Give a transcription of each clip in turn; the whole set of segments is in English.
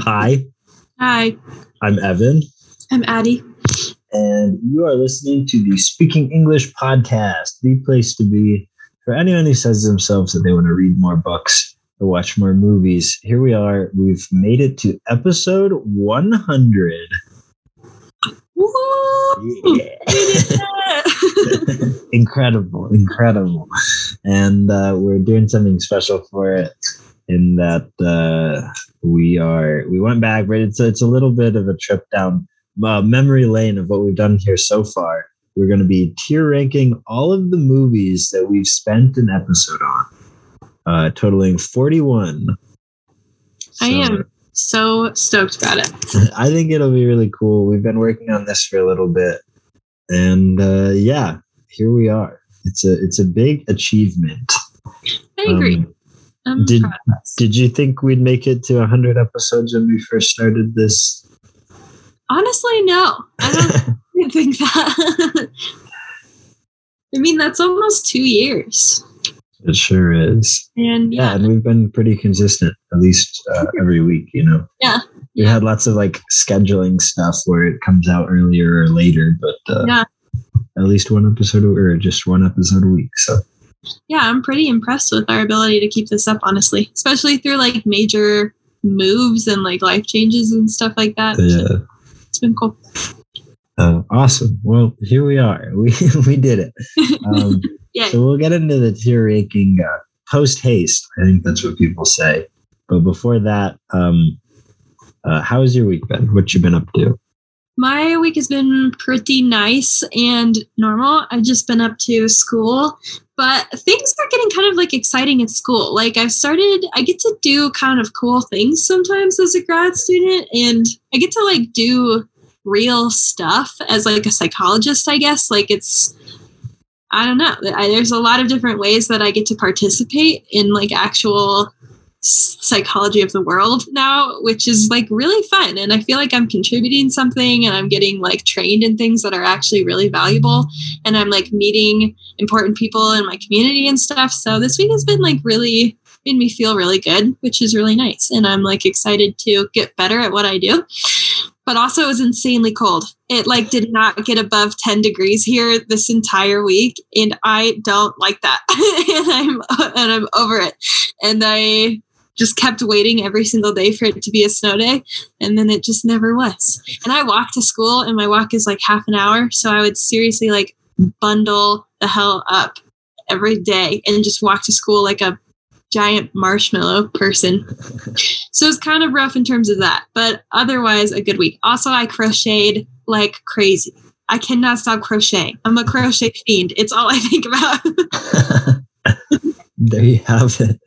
Hi, Hi, I'm Evan, I'm Addie. and you are listening to the Speaking English podcast, the place to be for anyone who says to themselves that they want to read more books or watch more movies. Here we are. We've made it to episode 100. Woo! Yeah. incredible, incredible. And uh, we're doing something special for it in that uh, we are we went back, but it's it's a little bit of a trip down uh, memory lane of what we've done here so far. We're going to be tier ranking all of the movies that we've spent an episode on, uh, totaling forty-one. I am so stoked about it. I think it'll be really cool. We've been working on this for a little bit, and uh, yeah, here we are. It's a it's a big achievement. I agree. Um, I'm did- proud of us. did you think we'd make it to hundred episodes when we first started this? Honestly, no. I don't think that. I mean, that's almost two years. it sure is. And Yeah, yeah, and we've been pretty consistent, at least uh, every week. You know. Yeah. We had lots of like scheduling stuff where it comes out earlier or later, but uh, Yeah. at least one episode a- or just one episode a week. So yeah, I'm pretty impressed with our ability to keep this up, honestly, especially through like major moves and like life changes and stuff like that. yeah. It's been cool. Uh, awesome. Well, here we are. We we did it. Um, Yeah. so we'll get into the tier ranking uh, post haste. I think that's what people say. But before that, um, uh, how has your week been? What you been up to? My week has been pretty nice and normal. I've just been up to school, but things are getting kind of like exciting at school. Like I've started, I get to do kind of cool things sometimes as a grad student, and I get to like do real stuff as like a psychologist, I guess. Like it's, I don't know. I, there's a lot of different ways that I get to participate in like actual psychology of the world now, which is like really fun. And I feel like I'm contributing something and I'm getting like trained in things that are actually really valuable. And I'm like meeting important people in my community and stuff. So this week has been like really made me feel really good, which is really nice. And I'm like excited to get better at what I do. But also it was insanely cold. It like did not get above 10 degrees here this entire week. And I don't like that. and I'm and I'm over it. And I just kept waiting every single day for it to be a snow day and then it just never was. And i walk to school and my walk is like half an hour so i would seriously like bundle the hell up every day and just walk to school like a giant marshmallow person. So it's kind of rough in terms of that but otherwise a good week. Also i crocheted like crazy. I cannot stop crocheting. I'm a crochet fiend. It's all i think about. There you have it.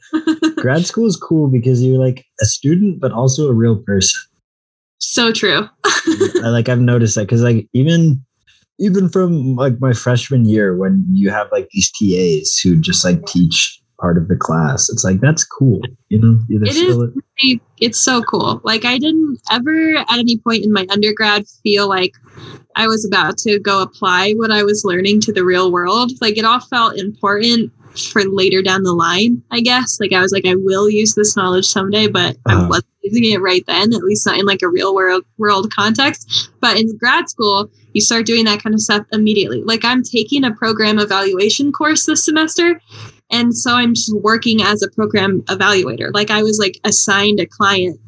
Grad school is cool because you're like a student, but also a real person. so true I, like I've noticed that because like even even from like my freshman year when you have like these TAs who just like teach part of the class, it's like that's cool. You know, It is really- it's so cool. Like I didn't ever at any point in my undergrad feel like I was about to go apply what I was learning to the real world. Like it all felt important for later down the line, I guess. Like I was like, I will use this knowledge someday, but I Uh-huh. wasn't using it right then, at least not in like a real world world context. But in grad school, you start doing that kind of stuff immediately. Like I'm taking a program evaluation course this semester and so i'm just working as a program evaluator like i was like assigned a client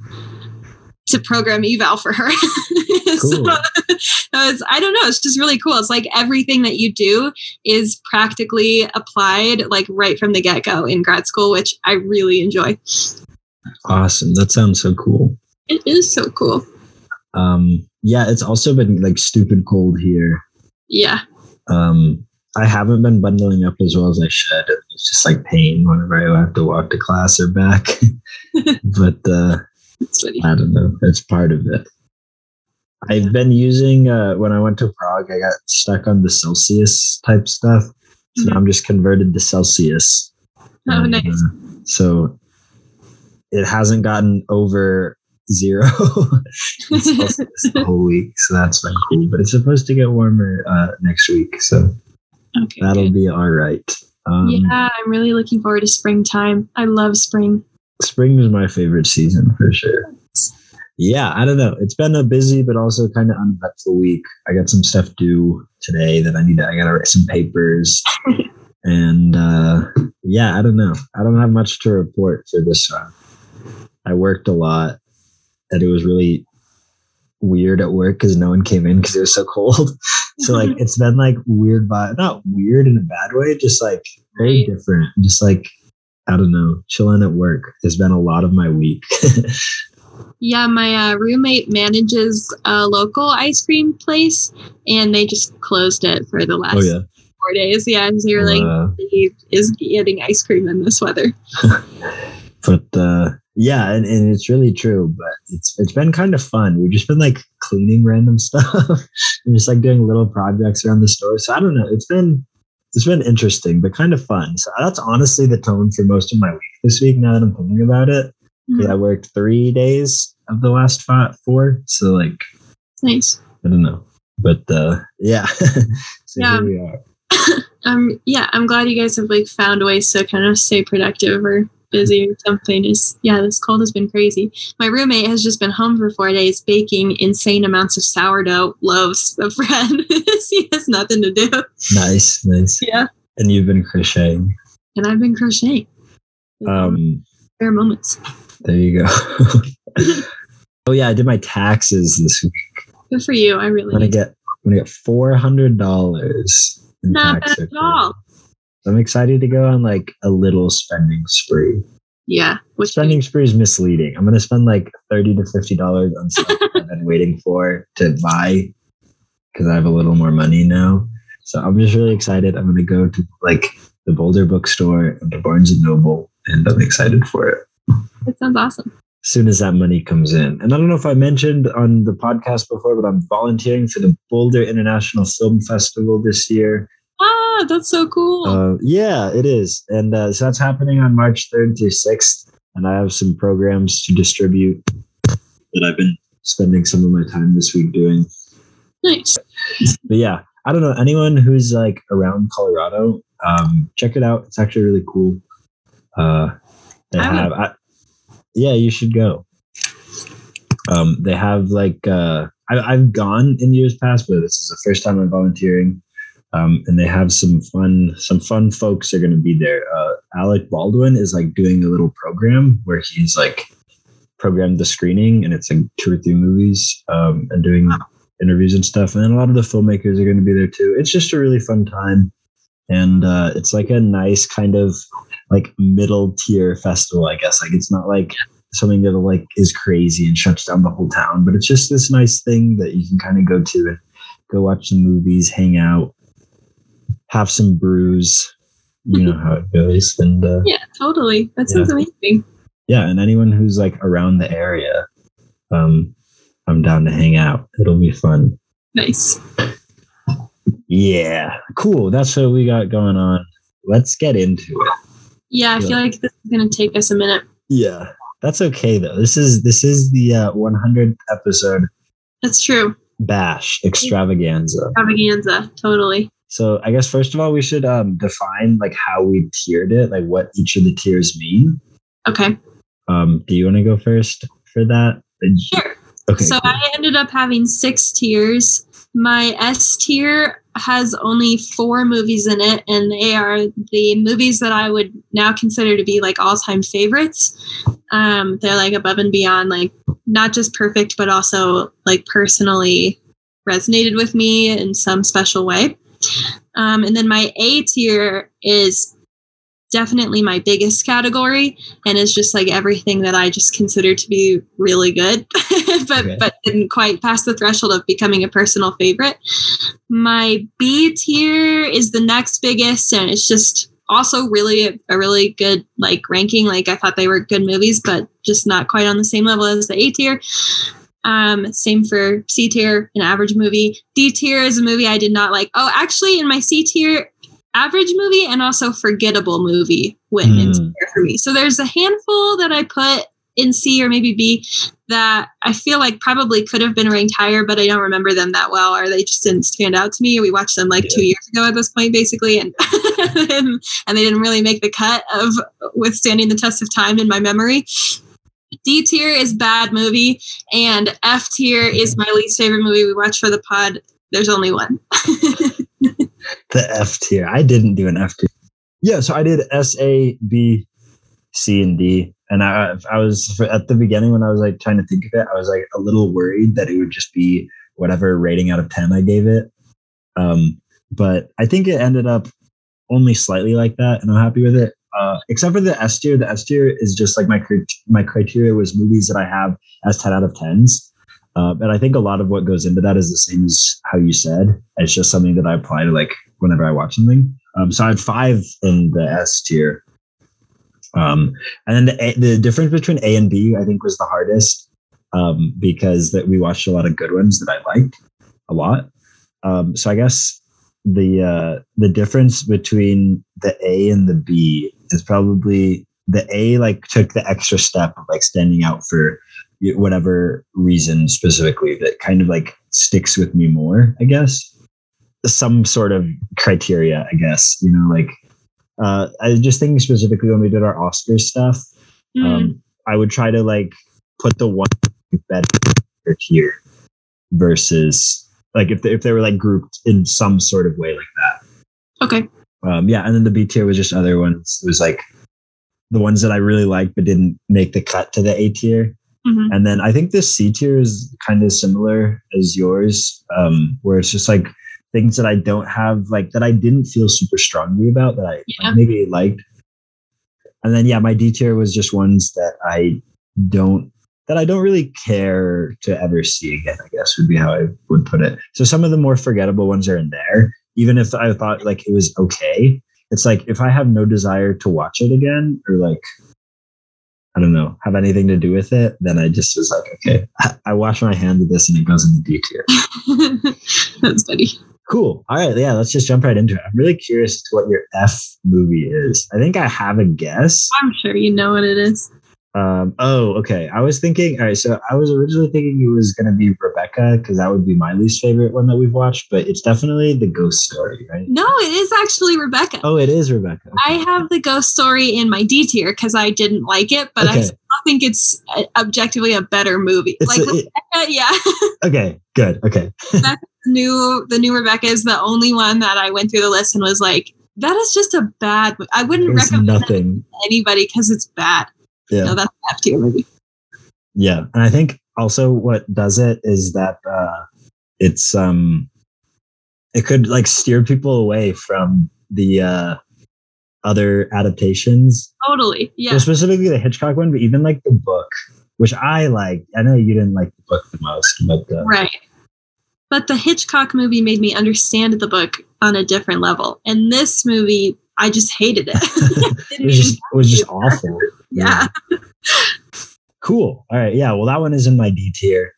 to program eval for her so was, i don't know it's just really cool it's like everything that you do is practically applied like right from the get-go in grad school which i really enjoy awesome. That sounds so cool. it is so cool Um, yeah, it's also been like stupid cold here. yeah Um, I haven't been bundling up as well as I should. It's just like pain whenever I have to walk to class or back. but uh, it's funny I don't know. It's part of it. I've been using uh, when I went to Prague. I got stuck on the Celsius type stuff, so Mhm. I'm just converted to Celsius. oh And, nice uh, so it hasn't gotten over zero Celsius the whole week, so that's been cool. But it's supposed to get warmer uh, next week, so okay that'll good. be all right. Um, yeah i'm really looking forward to springtime i love spring Spring is my favorite season for sure. yeah, I don't know. It's been a busy but also kind of uneventful week. I got some stuff due today that I need to. I got to write some papers, and uh, yeah, I don't know. I don't have much to report for this one. I worked a lot, and it was really weird at work because no one came in because it was so cold. so like it's been like weird, but not weird in a bad way, just like very different. Just like I don't know, chilling at work has been a lot of my week. Yeah, my uh, roommate manages a local ice cream place, and they just closed it for the last oh yeah, four days. Yeah, and you're like, he is getting ice cream in this weather. but uh yeah and, and it's really true but it's it's been kind of fun we've just been like cleaning random stuff and just like doing little projects around the store so i don't know it's been it's been interesting but kind of fun. So that's honestly the tone for most of my week this week now that i'm thinking about it. 'Cause i worked three days of the last five, four so like Nice. i don't know. But uh yeah. So Yeah. here we are. Um, yeah, I'm glad you guys have like found ways to kind of stay productive or busy or something. Is yeah, this cold has been crazy. My roommate has just been home for four days baking insane amounts of sourdough loaves of bread. he has nothing to do. nice nice Yeah, and you've been crocheting and I've been crocheting. um spare moments. There you go. oh yeah, I did my taxes this week. Good for you. I really I'm gonna get I'm gonna get four hundred dollars in Not bad at all. So I'm excited to go on like a little spending spree. Yeah, which spending spree is misleading. I'm gonna spend like thirty to fifty dollars on stuff I've been waiting for to buy because I have a little more money now. So I'm just really excited. I'm gonna go to like the Boulder bookstore and the Barnes and Noble, and I'm excited for it. that sounds awesome. as soon as that money comes in. And I don't know if I mentioned on the podcast before, but I'm volunteering for the Boulder International Film Festival this year. Ah, that's so cool. Uh, yeah, it is. And uh, so that's happening on March 3rd through 6th. And I have some programs to distribute that I've been spending some of my time this week doing. nice. But yeah, I don't know. Anyone who's like around Colorado, um, check it out. It's actually really cool. Uh, they I have, I, yeah, you should go. Um, they have like uh, I, I've gone in years past, but this is the first time I'm volunteering. Um, and they have some fun, some fun folks are going to be there. Uh, Alec Baldwin is like doing a little program where he's like programmed the screening, and it's like two or three movies, um, and doing interviews and stuff. And then a lot of the filmmakers are going to be there too. It's just a really fun time. And uh, it's like a nice kind of like middle tier festival, I guess. Like it's not like something that like is crazy and shuts down the whole town, but it's just this nice thing that you can kind of go to and go watch some movies, hang out, have some brews. You know how it goes. And uh, Yeah, totally. That sounds amazing. yeah, and anyone who's like around the area, um, I'm down to hang out. It'll be fun. Nice. Yeah, cool. That's what we got going on. Let's get into it. Yeah, I feel Yeah. like this is gonna take us a minute. Yeah, that's okay though. This is this is the uh, 100th episode That's true. bash extravaganza. Extravaganza, totally. So I guess first of all, we should um, define like how we tiered it, like what each of the tiers mean. Okay. Um, do you want to go first for that? Sure. Okay. so cool. I ended up having six tiers. My S tier has only four movies in it, and they are the movies that I would now consider to be like all time favorites. Um, they're like above and beyond, like not just perfect, but also like personally resonated with me in some special way. Um, and then my A tier is definitely my biggest category and it's just like everything that I just consider to be really good, but Okay. but didn't quite pass the threshold of becoming a personal favorite. My B tier is the next biggest, and it's just also really a, a really good like ranking. Like I thought they were good movies, but just not quite on the same level as the A tier. Um, same for C tier, an average movie. D tier is a movie I did not like. Oh, actually, in my C tier, average movie and also forgettable movie went in Mm. there for me. So there's a handful that I put in C or maybe B that I feel like probably could have been ranked higher, but I don't remember them that well, or they just didn't stand out to me. We watched them like Yeah. two years ago at this point, basically, and and they didn't really make the cut of withstanding the test of time in my memory. D tier is bad movie, and F tier is my least favorite movie we watch for the pod. There's only one. the F tier. I didn't do an F tier. Yeah, so I did S, A, B, C, and D. And I, I was at the beginning when I was like trying to think of it, I was like a little worried that it would just be whatever rating out of 10 I gave it. Um, but I think it ended up only slightly like that, and I'm happy with it. Uh, except for the S tier. The S tier is just like my my criteria was movies that I have as 10 out of 10s. Uh, and I think a lot of what goes into that is the same as how you said. It's just something that I apply to like whenever I watch something. Um, so I had five in the S tier. Um, and then the, a, the difference between A and B, I think, was the hardest um, because that we watched a lot of good ones that I liked a lot. Um, so I guess the uh, the difference between the A and the B is probably the A like took the extra step of like standing out for whatever reason specifically that kind of like sticks with me more, I guess. Some sort of criteria, I guess, you know, like uh, I just thinking specifically when we did our Oscar stuff, mm. um, I would try to like put the one better tier versus like if they, if they were like grouped in some sort of way like that. Okay. Um, yeah, and then the B tier was just other ones. It was like the ones that I really liked but didn't make the cut to the A tier. Mm-hmm. And then I think the C tier is kind of similar as yours, um, where it's just like things that I don't have, like that I didn't feel super strongly about that I yeah. maybe liked. And then yeah, my D tier was just ones that I don't that I don't really care to ever see again, I guess would be how I would put it. So some of the more forgettable ones are in there. Even if I thought like it was okay, it's like if I have no desire to watch it again or like I don't know, have anything to do with it, then I just was like, okay, I wash my hand of this and it goes in the D tier. That's funny. Cool. All right. Yeah, let's just jump right into it. I'm really curious to what your F movie is. I think I have a guess. I'm sure you know what it is. Um, oh, okay. I was thinking, all right. So I was originally thinking it was going to be Rebecca because that would be my least favorite one that we've watched, but it's definitely the ghost story, right? No, it is actually Rebecca. Oh, it is Rebecca. Okay. I have the ghost story in my D tier because I didn't like it, but okay. I still think it's uh, objectively a better movie. It's like a, Rebecca, it, yeah. okay, good. Okay. That's new. The new Rebecca is the only one that I went through the list and was like, that is just a bad. I wouldn't There's recommend nothing. anybody because it's bad. Yeah. No, that's F tier movie. Yeah. And I think also what does it is that uh it's um it could like steer people away from the uh other adaptations. Totally. Yeah. So specifically the Hitchcock one, but even like the book, which I like. I know you didn't like the book the most, but uh, right. But the Hitchcock movie made me understand the book on a different level, and this movie, I just hated it. it, was just, it was just awful. Yeah. Cool. All right. Yeah. Well, that one is in my D tier.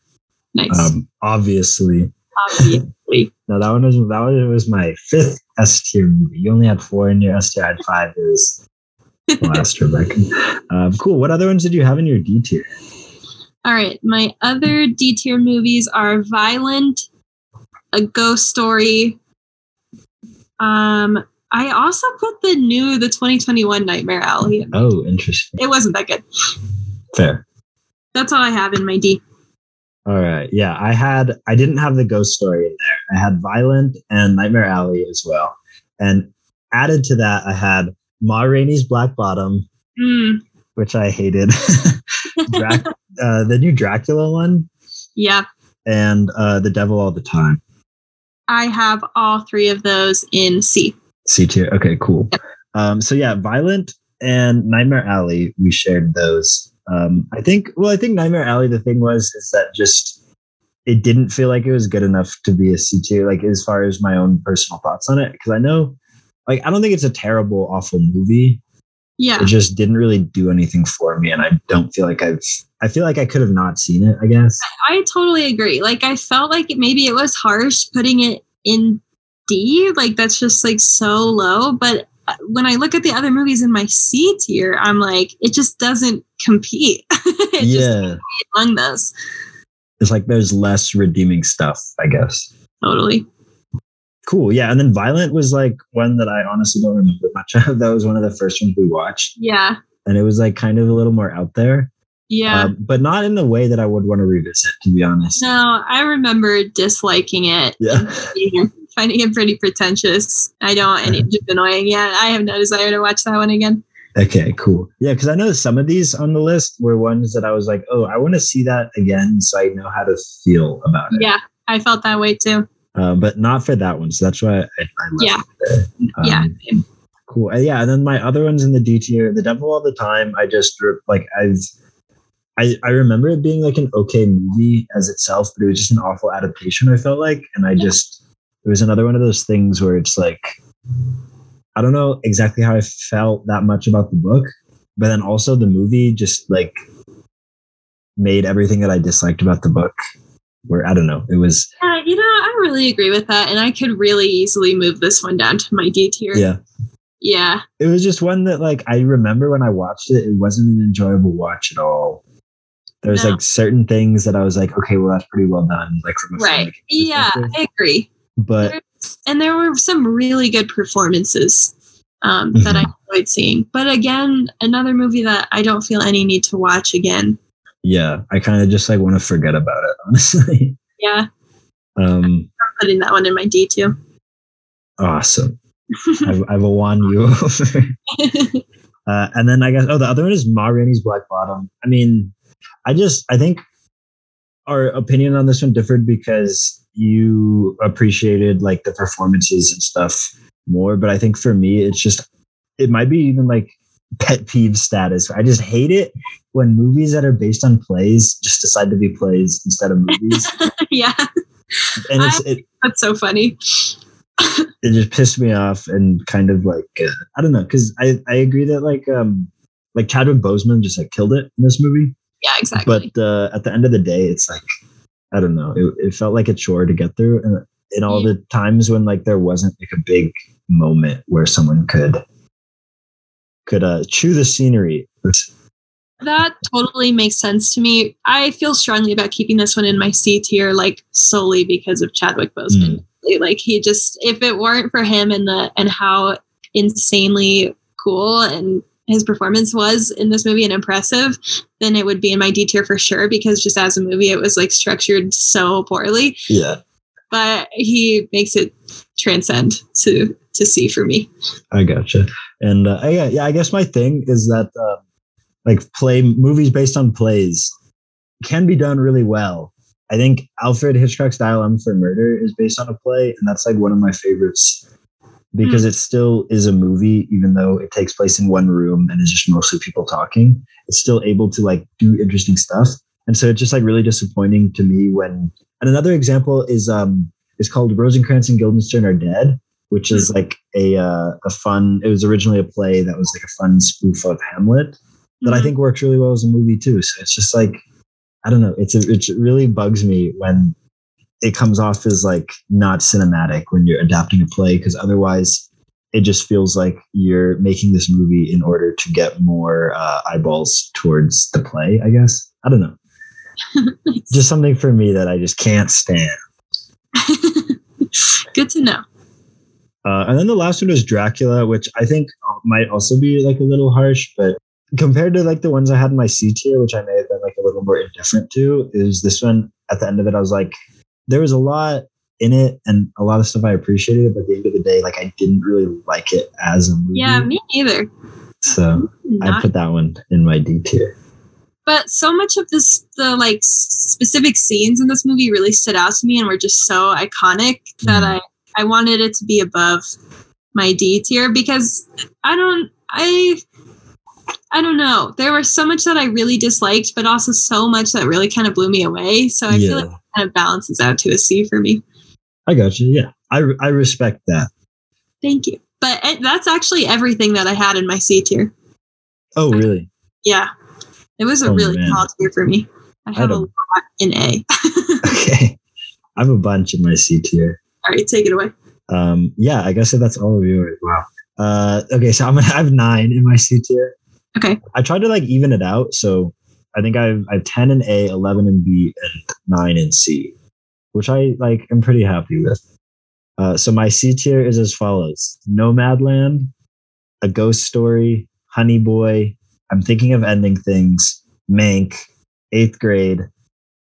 Nice. Um, obviously. Obviously. no, that one was that one was my fifth S tier movie. You only had four in your S tier. I had five. It was last Rebecca. Um, cool. What other ones did you have in your D tier? All right. My other D tier movies are Violent, A Ghost Story, um, I also put the new, the 2021 Nightmare Alley. In oh, interesting. It wasn't that good. Fair. That's all I have in my D. All right. Yeah, I had I didn't have the ghost story in there. I had Violent and Nightmare Alley as well. And added to that, I had Ma Rainey's Black Bottom, mm. which I hated. Drac- uh, the new Dracula one. Yeah. And uh, The Devil All the Time. I have all three of those in C. C tier. Okay, cool. Um, so yeah, Violent and Nightmare Alley, we shared those. Um, I think. Well, I think Nightmare Alley. The thing was is that just it didn't feel like it was good enough to be a C tier. Like as far as my own personal thoughts on it, because I know, like, I don't think it's a terrible, awful movie. Yeah, it just didn't really do anything for me, and I don't feel like I've. I feel like I could have not seen it. I guess. I totally agree. Like I felt like it, maybe it was harsh putting it in D. Like that's just like so low. But uh, when I look at the other movies in my C tier, I'm like, it just doesn't compete. it yeah. among those. It's like there's less redeeming stuff, I guess. Totally. Cool. Yeah. And then Violent was like one that I honestly don't remember much of. That was one of the first ones we watched. Yeah. And it was like kind of a little more out there. Yeah. Um, but not in the way that I would want to revisit, to be honest. no, I remember disliking it. Yeah. Finding it pretty pretentious. I don't, and it's just annoying. Yeah, I have no desire to watch that one again. Okay, cool. Yeah, because I know some of these on the list were ones that I was like, oh, I want to see that again so I know how to feel about it. Yeah, I felt that way too. Uh, but not for that one. So that's why I, I left Yeah. it there. yeah. Um, Cool. Uh, yeah, and then my other ones in the D tier, The Devil All the Time. I just like I've. I, I remember it being like an okay movie as itself, but it was just an awful adaptation. I felt like, and I just it was another one of those things where it's like I don't know exactly how I felt that much about the book, but then also the movie just like made everything that I disliked about the book. Where I don't know, it was Yeah, you know, I really agree with that, and I could really easily move this one down to my D tier. yeah. Yeah. it was just one that like I remember when I watched it, it wasn't an enjoyable watch at all. There's No. like certain things that I was like, okay, well that's pretty well done, like from a Right. Yeah. I agree. But And there were some really good performances um, that I enjoyed seeing. But again, another movie that I don't feel any need to watch again. yeah, I kind of just like want to forget about it, honestly. Yeah, Um, I'm putting that one in my D too. awesome. I've, I've won you over. Uh, and then I guess oh the other one is Ma Rainey's Black Bottom. I mean, I just I think our opinion on this one differed because you appreciated like the performances and stuff more, but I think for me it's just it might be even like pet peeve status. I just hate it when movies that are based on plays just decide to be plays instead of movies, yeah, and it's it, that's so funny. it just pissed me off and kind of like uh, I don't know because I I agree that like um like Chadwick Boseman just like killed it in this movie, Yeah, exactly. but uh, at the end of the day, it's like I don't know. It, it felt like a chore to get through, and in all the times when like there wasn't like a big moment where someone could could uh chew the scenery. that totally makes sense to me. I feel strongly about keeping this one in my C tier, like solely because of Chadwick Boseman. Like he just, if it weren't for him and the and how insanely cool and his performance was in this movie and impressive, then it would be in my D tier for sure. Because just as a movie, it was like structured so poorly. Yeah, But he makes it transcend to to see for me. I gotcha. And uh, yeah, yeah, I guess my thing is that uh, like play movies based on plays can be done really well. I think Alfred Hitchcock's Dial M for Murder is based on a play, and that's like one of my favorites because it still is a movie, even though it takes place in one room and is just mostly people talking. It's still able to like do interesting stuff, and so it's just like really disappointing to me when. And another example is um is called Rosencrantz and Guildenstern Are Dead, which is like a uh, a fun. It was originally a play that was like a fun spoof of Hamlet that I Mhm. think works really well as a movie too. So it's just like I don't know. It's a, it really bugs me when it comes off as like not cinematic when you're adapting a play because otherwise it just feels like you're making this movie in order to get more uh, eyeballs towards the play. I guess I don't know. Just something for me that I just can't stand. Good to know. Uh, and then the last one was Dracula, which I think might also be like a little harsh, but compared to like the ones I had in my C tier, which I may have been like a little more indifferent to, is this one at the end of it, I was like, there was a lot in it and a lot of stuff I appreciated, but at the end of the day, like I didn't really like it as a movie. Yeah, me either. So I put that one in my D tier. but so much of this the like specific scenes in this movie really stood out to me and were just so iconic that Mhm. i i wanted it to be above my d tier because i don't i i don't know there was so much that i really disliked but also so much that really kind of blew me away so i yeah, feel like kind of balances out to a c for me I got you. Yeah, I, I respect that. thank you but that's actually everything that i had in my c tier Oh, really? yeah it was a Oh, really man. tall tier for me i have a lot in a Okay. I have a bunch in my C tier. all right take it away Um, yeah, I guess that's all of yours. Wow. Uh, okay, so I'm gonna have nine in my C tier. Okay. I tried to like even it out, so I think I've I have ten in A, eleven in B, and nine in C, which I like. am pretty happy with. Uh, so my C tier is as follows: Nomadland, A Ghost Story, Honey Boy. I'm thinking of ending things. Mank, Eighth Grade,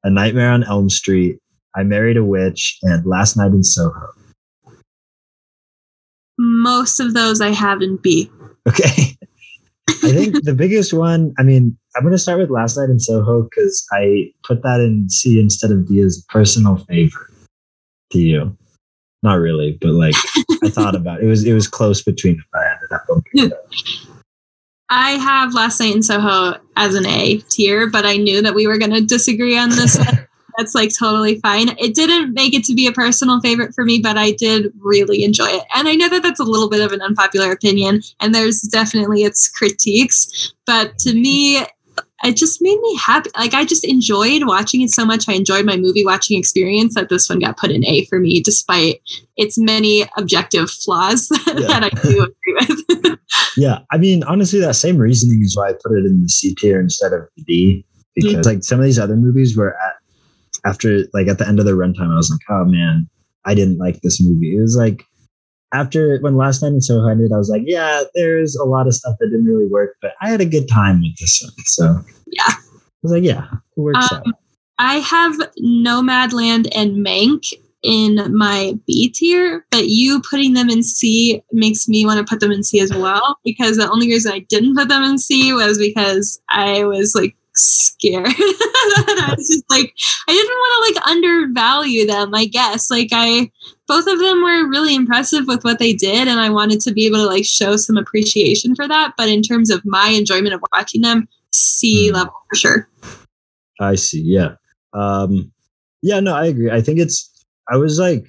A Nightmare on Elm Street, I Married a Witch, and Last Night in Soho. Most of those I have in B. Okay. I think the biggest one, I mean, I'm going to start with Last Night in Soho because I put that in C instead of D as personal favorite to you. Not really, but like I thought about it. it was it was close between if I ended up okay. I have Last Night in Soho as an A tier, but I knew that we were going to disagree on this one. That's like totally fine. It didn't make it to be a personal favorite for me, but I did really enjoy it. And I know that that's a little bit of an unpopular opinion, and there's definitely its critiques. But to me, it just made me happy. Like I just enjoyed watching it so much. I enjoyed my movie watching experience that this one got put in A for me, despite its many objective flaws yeah. that I do agree with. yeah, I mean, honestly, that same reasoning is why I put it in the C tier instead of the D. Because mm-hmm. like some of these other movies were at after like at the end of the runtime, I was like, oh man, I didn't like this movie. It was like after when last night in Soho ended, I was like, yeah, there's a lot of stuff that didn't really work, but I had a good time with this one. So yeah, I was like, yeah, it works um, out. I have Nomadland and Mank in my B tier, but you putting them in C makes me want to put them in C as well. Because the only reason I didn't put them in C was because I was like scared. I was just like, I didn't want to like undervalue them, I guess. Like I both of them were really impressive with what they did and I wanted to be able to like show some appreciation for that. But in terms of my enjoyment of watching them, C mm. level for sure. I see, yeah. Um yeah, no, I agree. I think it's I was like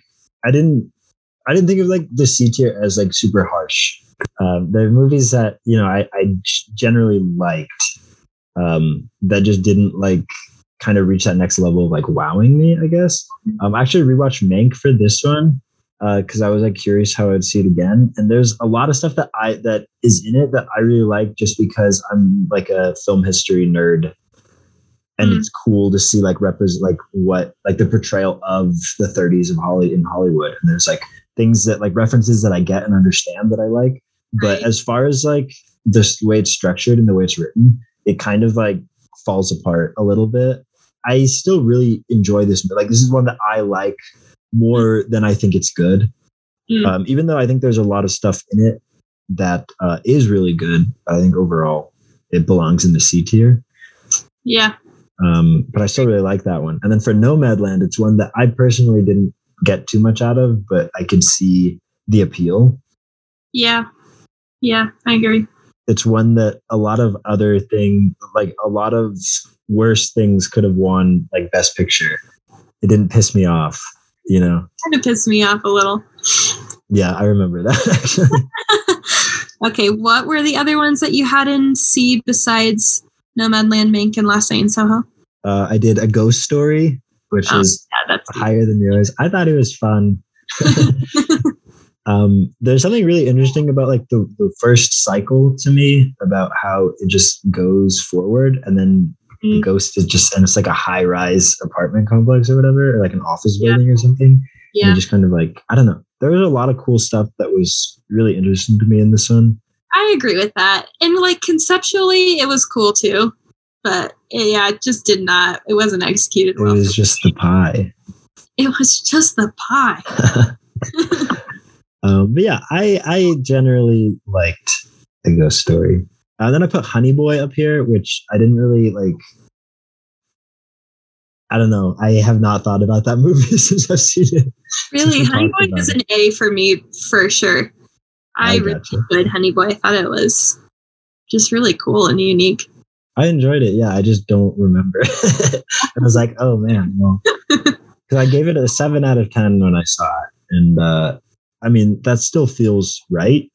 I didn't I didn't think of like the C tier as like super harsh. Um, the movies that you know I, I generally liked um, that just didn't like kind of reach that next level of like wowing me, I guess. Um, I actually rewatched Mank for this one because uh, I was like curious how I'd see it again. And there's a lot of stuff that I that is in it that I really like just because I'm like a film history nerd. And mm. it's cool to see like represent like what like the portrayal of the 30s of Holly in Hollywood. And there's like things that like references that I get and understand that I like. But right. as far as like the way it's structured and the way it's written, it kind of like falls apart a little bit. I still really enjoy this. Like this is one that I like more than I think it's good. Mm. Um, even though I think there's a lot of stuff in it that uh, is really good, I think overall it belongs in the C tier. Yeah. Um, but I still really like that one. And then for Nomadland, it's one that I personally didn't get too much out of, but I could see the appeal. Yeah. Yeah, I agree it's one that a lot of other thing like a lot of worse things could have won like best picture. It didn't piss me off you know? Kind of pissed me off a little. Yeah i remember that okay what were the other ones that you had in c besides nomadland Mank and last night in soho? Uh, i did a ghost story which oh, is yeah, higher than yours. I thought it was fun um, there's something really interesting about like the, the first cycle to me about how it just goes forward and then mm-hmm. the ghost is just and it's like a high rise apartment complex or whatever or like an office building yeah. or something yeah. and just kind of like i don't know. There was a lot of cool stuff that was really interesting to me in this one. I agree with that and like conceptually it was cool too but yeah it just did not it wasn't executed it well was just the pie. It was just the pie Um, but yeah, I I generally liked the ghost story. Uh, then I put Honey Boy up here, which I didn't really like. I don't know. I have not thought about that movie since I've seen it. Really, Honey Boy is an A for me for sure. I, I really enjoyed Honey Boy. I thought it was just really cool and unique. I enjoyed it. Yeah, I just don't remember. I was like, oh man, well, because I gave it a seven out of ten when I saw it, and uh, I mean, that still feels right.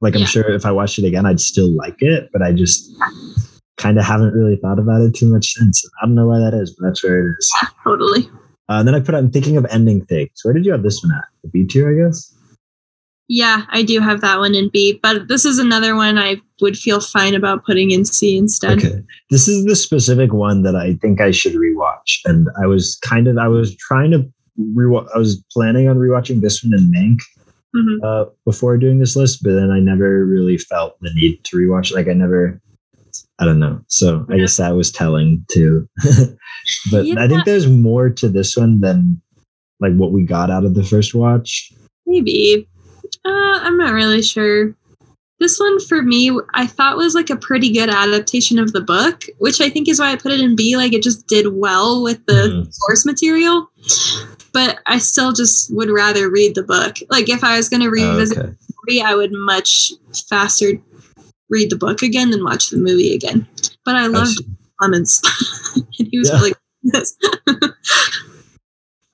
Like I'm sure if I watched it again, I'd still like it, but I just kind of haven't really thought about it too much since. I don't know why that is, but that's where it is. totally. Uh, and then I put I'm thinking of ending things. Where did you have this one at? The B tier, I guess? Yeah, I do have that one in B, but this is another one I would feel fine about putting in C instead. Okay. This is the specific one that I think I should rewatch. And I was kind of I was trying to rewatch I was planning on rewatching this one in Mank mm-hmm. uh, before doing this list, but then I never really felt the need to rewatch. Like I never, I don't know. So I guess that was telling too. but I think there's more to this one than like what we got out of the first watch. Maybe. Uh, I'm not really sure. This one for me, I thought was like a pretty good adaptation of the book, which I think is why I put it in B. Like it just did well with the Mhm. source material. But I still just would rather read the book. Like if I was going to Oh, revisit okay. the movie, I would much faster read the book again than watch the movie again. But I loved. Plemons, and he was Yeah. really good this.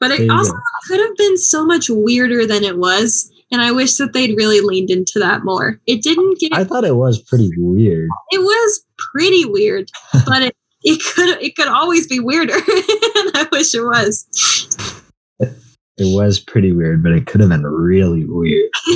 but it also go. could have been so much weirder than it was. And I wish that they'd really leaned into that more. It didn't get I thought it was pretty weird. it was pretty weird, but it, it could it could always be weirder. and I wish it was. It was pretty weird, but it could have been really weird.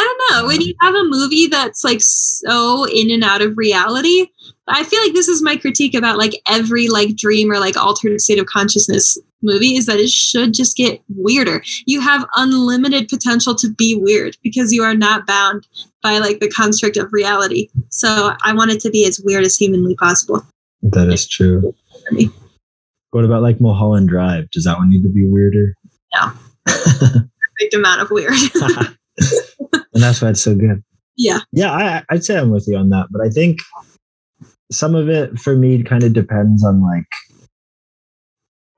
I don't know. When you have a movie that's like so in and out of reality, I feel like this is my critique about like every like dream or like altered state of consciousness movie is that it should just get weirder. You have unlimited potential to be weird because you are not bound by like the construct of reality. So I want it to be as weird as humanly possible. That is true. What about like Mulholland Drive? Does that one need to be weirder? No. Big amount of weird. and that's why it's so good. yeah. Yeah, I, I'd say I'm with you on that, but I think some of it for me kind of depends on like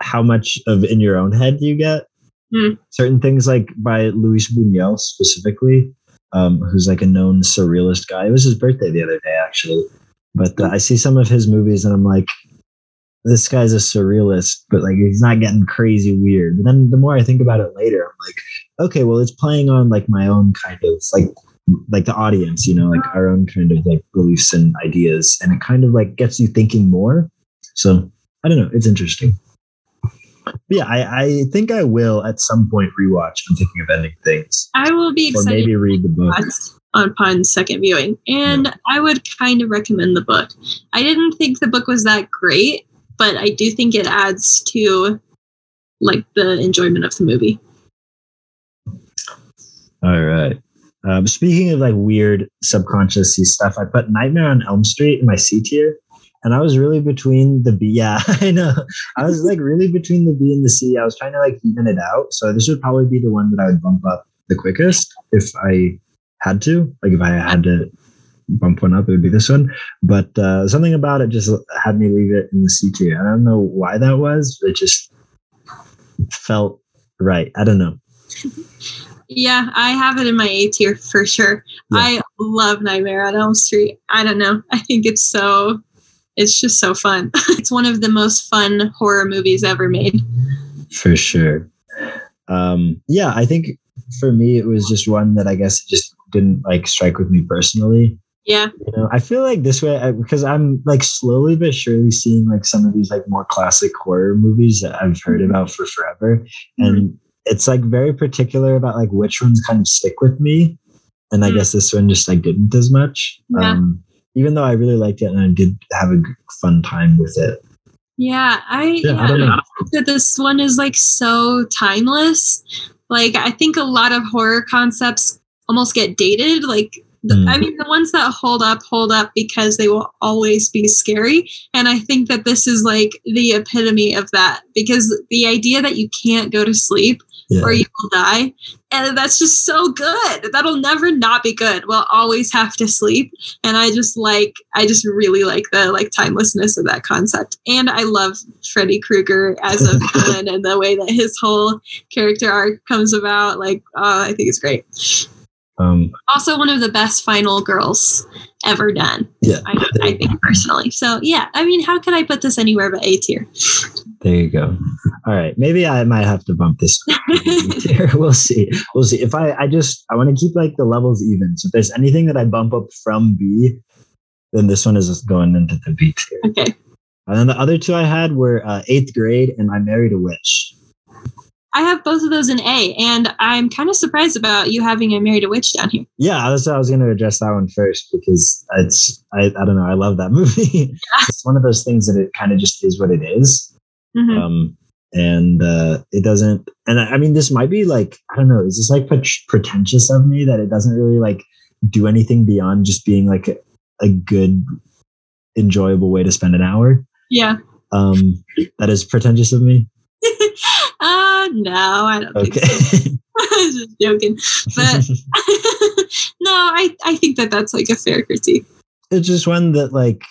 how much of in your own head do you get. Hmm. Certain things like by Luis Buñuel specifically, um, who's like a known surrealist guy. It was his birthday the other day, actually. But uh, I see some of his movies and I'm like, this guy's a surrealist, but like he's not getting crazy weird. But then the more I think about it later, I'm like, okay, well, it's playing on like my own kind of like like the audience, you know, like our own kind of like beliefs and ideas, and it kind of like gets you thinking more. So I don't know, it's interesting. But yeah, I, I think I will at some point rewatch. I'm thinking of ending things, I will be excited. or maybe read the book. on upon second viewing. And I would kind of recommend the book. I didn't think the book was that great, but I do think it adds to like the enjoyment of the movie. All right. Um, speaking of like weird subconscious stuff, I put Nightmare on Elm Street in my C tier, and I was really between the B. Yeah, I know. I was like really between the B and the C. I was trying to like even it out. So this would probably be the one that I would bump up the quickest if I had to. Like if I had to bump one up, it would be this one. But uh, something about it just had me leave it in the C tier. I don't know why that was. It just felt right. I don't know. Yeah, I have it in my A tier for sure. Yeah. I love Nightmare on Elm Street. I don't know. I think it's so it's just so fun. it's one of the most fun horror movies ever made. for sure. Um, yeah, I think for me it was just one that I guess just didn't like strike with me personally. Yeah. You know, I feel like this way I, because I'm like slowly but surely seeing like some of these like more classic horror movies that I've heard about for forever, and it's like very particular about like which ones kind of stick with me, and I Mm. guess this one just like didn't as much. Yeah. Um, even though I really liked it and I did have a fun time with it. Yeah, I Yeah, I don't know. that this one is like so timeless. Like I think a lot of horror concepts almost get dated. Like the, Mm. I mean, the ones that hold up hold up because they will always be scary. And I think that this is like the epitome of that because the idea that you can't go to sleep Yeah. or you will die. And that's just so good. That'll never not be good. We'll always have to sleep. And I just like, I just really like the like timelessness of that concept. And I love Freddy Krueger as a villain and the way that his whole character arc comes about. Like, uh, I think it's great. Um, Also, one of the best final girls ever done. yeah. I, I think personally. So yeah, I mean, how could I put this anywhere but A tier? There you go. All right. Maybe I might have to bump this tier. We'll see. We'll see. If I, I just, I want to keep like the levels even. So if there's anything that I bump up from B, then this one is just going into the B tier. okay. And then the other two I had were uh, eighth grade and I married a witch. I have both of those in A, and I'm kind of surprised about you having a Married a Witch down here. Yeah, that's I was going to address that one first because it's, I, I don't know. I love that movie. it's one of those things that it kind of just is what it is. Mhm. um and uh it doesn't and I, I mean this might be like i don't know is this like pret- pretentious of me that it doesn't really like do anything beyond just being like a, a good, enjoyable way to spend an hour. Yeah. Um, that is pretentious of me. Uh no, I don't Okay. think so. I was just joking. But no, I, I think that that's like a fair critique. it's just one that like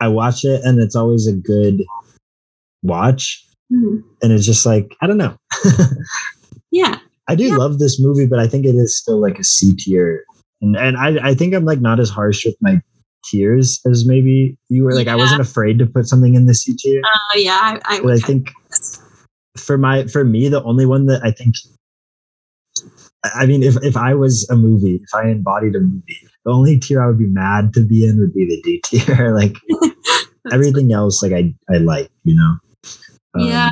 I watch it and it's always a good watch. Mhm. And it's just like, I don't know. Yeah. I do Yeah. love this movie, but I think it is still like a C tier. And and I, I think I'm like not as harsh with my tiers as maybe you were. Like I wasn't afraid to put something in the C tier. Oh yeah, I, I I think for my for me, the only one that I think I mean, if, if I was a movie, if I embodied a movie, the only tier I would be mad to be in would be the D tier. like everything else, like I I like, you know. Um, Yeah.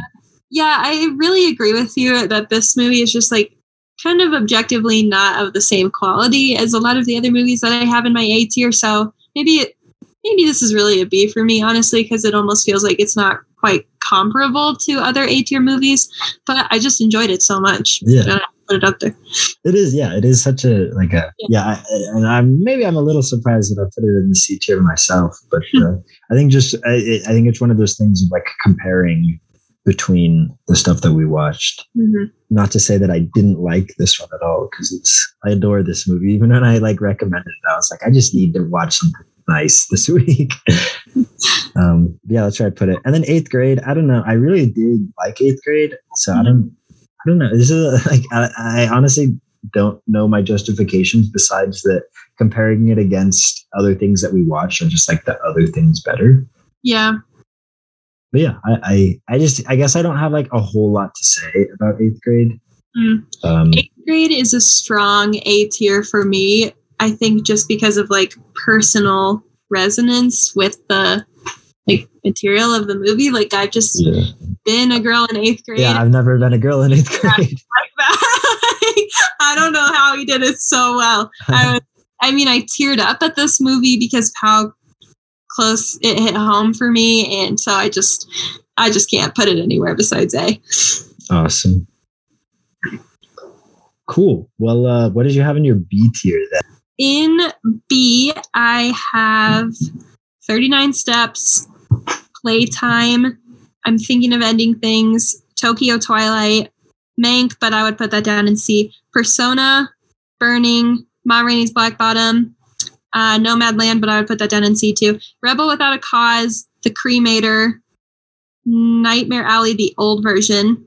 Yeah, I really agree with you that this movie is just like kind of objectively not of the same quality as a lot of the other movies that I have in my A tier. So maybe it, maybe this is really a B for me, honestly, because it almost feels like it's not quite comparable to other A tier movies. But I just enjoyed it so much. Yeah. put it up there. It is, yeah. It is such a like a Yeah. yeah. I, and I'm maybe I'm a little surprised that I put it in the C tier myself, but uh, I think just I, I think it's one of those things of like comparing between the stuff that we watched. Mhm. Not to say that I didn't like this one at all, because it's I adore this movie. Even when I like recommended it, I was like, I just need to watch something nice this week. um, yeah, that's where I put it. And then eighth grade, I don't know. I really did like eighth grade, so I don't. I don't know. This is like I, I honestly don't know my justifications besides that comparing it against other things that we watch are just like the other things better. Yeah. But yeah, I, I I just I guess I don't have like a whole lot to say about eighth grade. Mm. Um, Eighth grade is a strong A tier for me. I think just because of like personal resonance with the like material of the movie. Like I've just yeah. been a girl in eighth grade. yeah, I've never been a girl in eighth grade. I don't know how he did it so well. I was, I mean, I teared up at this movie because of how close it hit home for me, and so I just, I just can't put it anywhere besides A. awesome. Cool. Well, uh, what did you have in your B tier then? In B, I have 39 steps, playtime. I'm thinking of ending things. Tokyo Twilight, Mank, but I would put that down in C. Persona, Burning, Ma Rainey's Black Bottom, uh, Nomadland, but I would put that down in C too. Rebel Without a Cause, The Cremator, Nightmare Alley, the old version,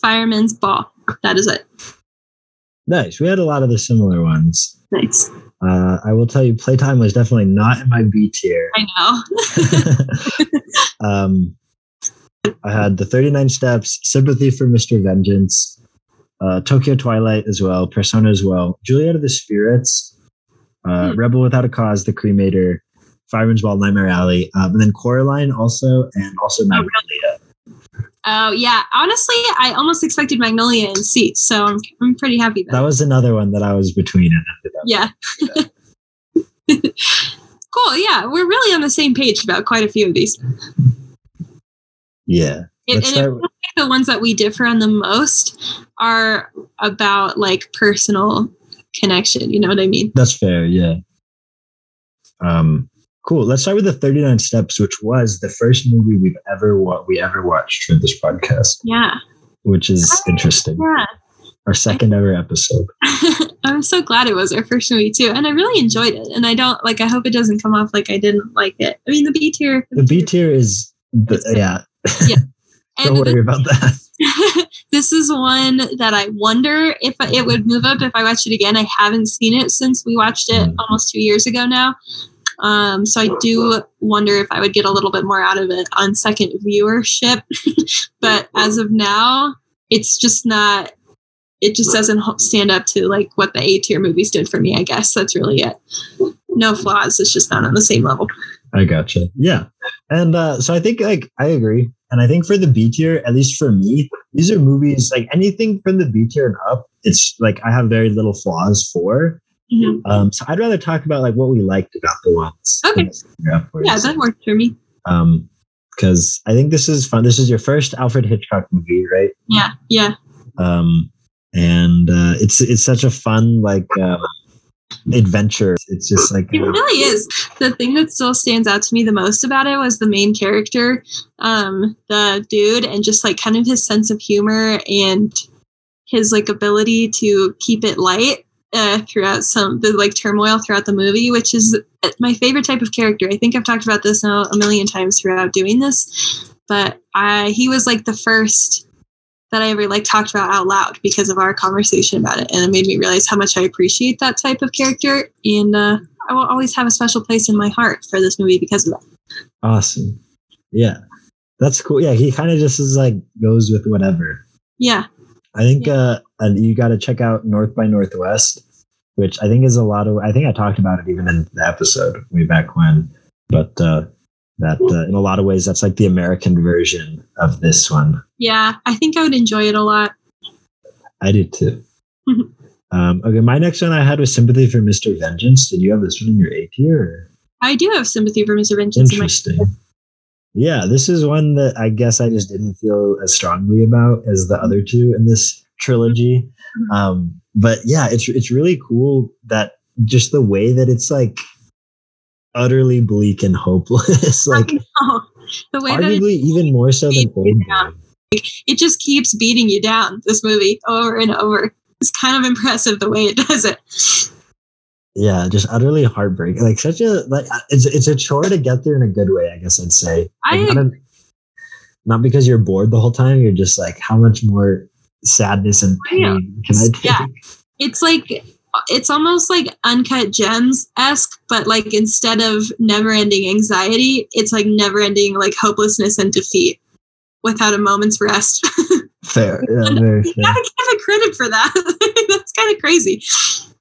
Fireman's Ball. That is it. Nice. We had a lot of the similar ones. Nice. Uh, I will tell you, playtime was definitely not in my B tier. I know. um, I had the 39 Steps, Sympathy for Mr. Vengeance, uh, Tokyo Twilight as well, Persona as well, Juliet of the Spirits, uh, Hmm. Rebel Without a Cause, The Cremator, Fireman's Ball, Nightmare Alley, um, and then Coraline also, and also Magnolia. Oh yeah, honestly, I almost expected Magnolia in C, so I'm, I'm pretty happy That about. was another one that I was between and ended up. Yeah. cool. Yeah, we're really on the same page about quite a few of these. Yeah. It, and it start feels like the ones that we differ on the most are about like personal connection. You know what I mean? That's fair. Yeah. Um, cool. Let's start with the 39 Steps, which was the first movie we've ever wa- we ever watched for this podcast, Yeah. which is interesting. Yeah. Our second ever episode. I'm so glad it was our first movie too, and I really enjoyed it. And I don't like. I hope it doesn't come off like I didn't like it. I mean, the B tier. The B tier is, the, good. yeah. Don't worry about that. this is one that I wonder if it would move up if I watched it again. I haven't seen it since we watched it Mm. almost two years ago now. Um, so I do wonder if I would get a little bit more out of it on second viewership. but as of now, it's just not. It just doesn't stand up to like what the A tier movies did for me. I guess that's really it. No flaws. It's just not on the same level. I gotcha. Yeah. And uh, so I think like I agree. And I think for the B tier, at least for me, these are movies like anything from the B tier and up, it's like I have very little flaws for. Mhm. Um, so I'd rather talk about like what we liked about the ones. Okay. than figure out for Yeah, that worked for me. um because i think this is fun this is your first alfred hitchcock movie right Yeah, yeah. um and uh it's it's such a fun like um adventure. It's just like It really is. The thing that still stands out to me the most about it was the main character, um, the dude, and just like kind of his sense of humor and his like ability to keep it light uh, throughout some the like turmoil throughout the movie, which is my favorite type of character. I think I've talked about this now a million times throughout doing this, but I he was like the first that I ever like talked about out loud because of our conversation about it, and it made me realize how much I appreciate that type of character, and uh, I will always have a special place in my heart for this movie because of that. awesome. Yeah, that's cool. Yeah, he kind of just is like goes with whatever. Yeah, I think uh, and you got to check out North by Northwest, which I think is a lot of. I think I talked about it even in the episode way back when, but uh, that uh, in a lot of ways that's like the American version of this one. yeah, I think I would enjoy it a lot. I did too. um, okay, my next one I had was Sympathy for Mr. Vengeance. Did you have this one in your A tier? or- I do have sympathy for Mr. Vengeance in my Interesting. Yeah, this is one that I guess I just didn't feel as strongly about as the other two in this trilogy. Mhm. Um, but yeah, it's it's really cool that just the way that it's like utterly bleak and hopeless, like the way that it, even more so than old. It just keeps beating you down, this movie, over and over. It's kind of impressive the way it does it. Yeah, just utterly heartbreaking. Like such a like it's it's a chore to get through in a good way. I guess I'd say. Like, I not, a- not because you're bored the whole time. You're just like, how much more sadness and pain can I take? Yeah. it's like it's almost like uncut gems esque, but like instead of never ending anxiety, it's like never ending like hopelessness and defeat without a moment's rest. Fair. Yeah, very you fair. gotta give it credit for that. That's kind of crazy.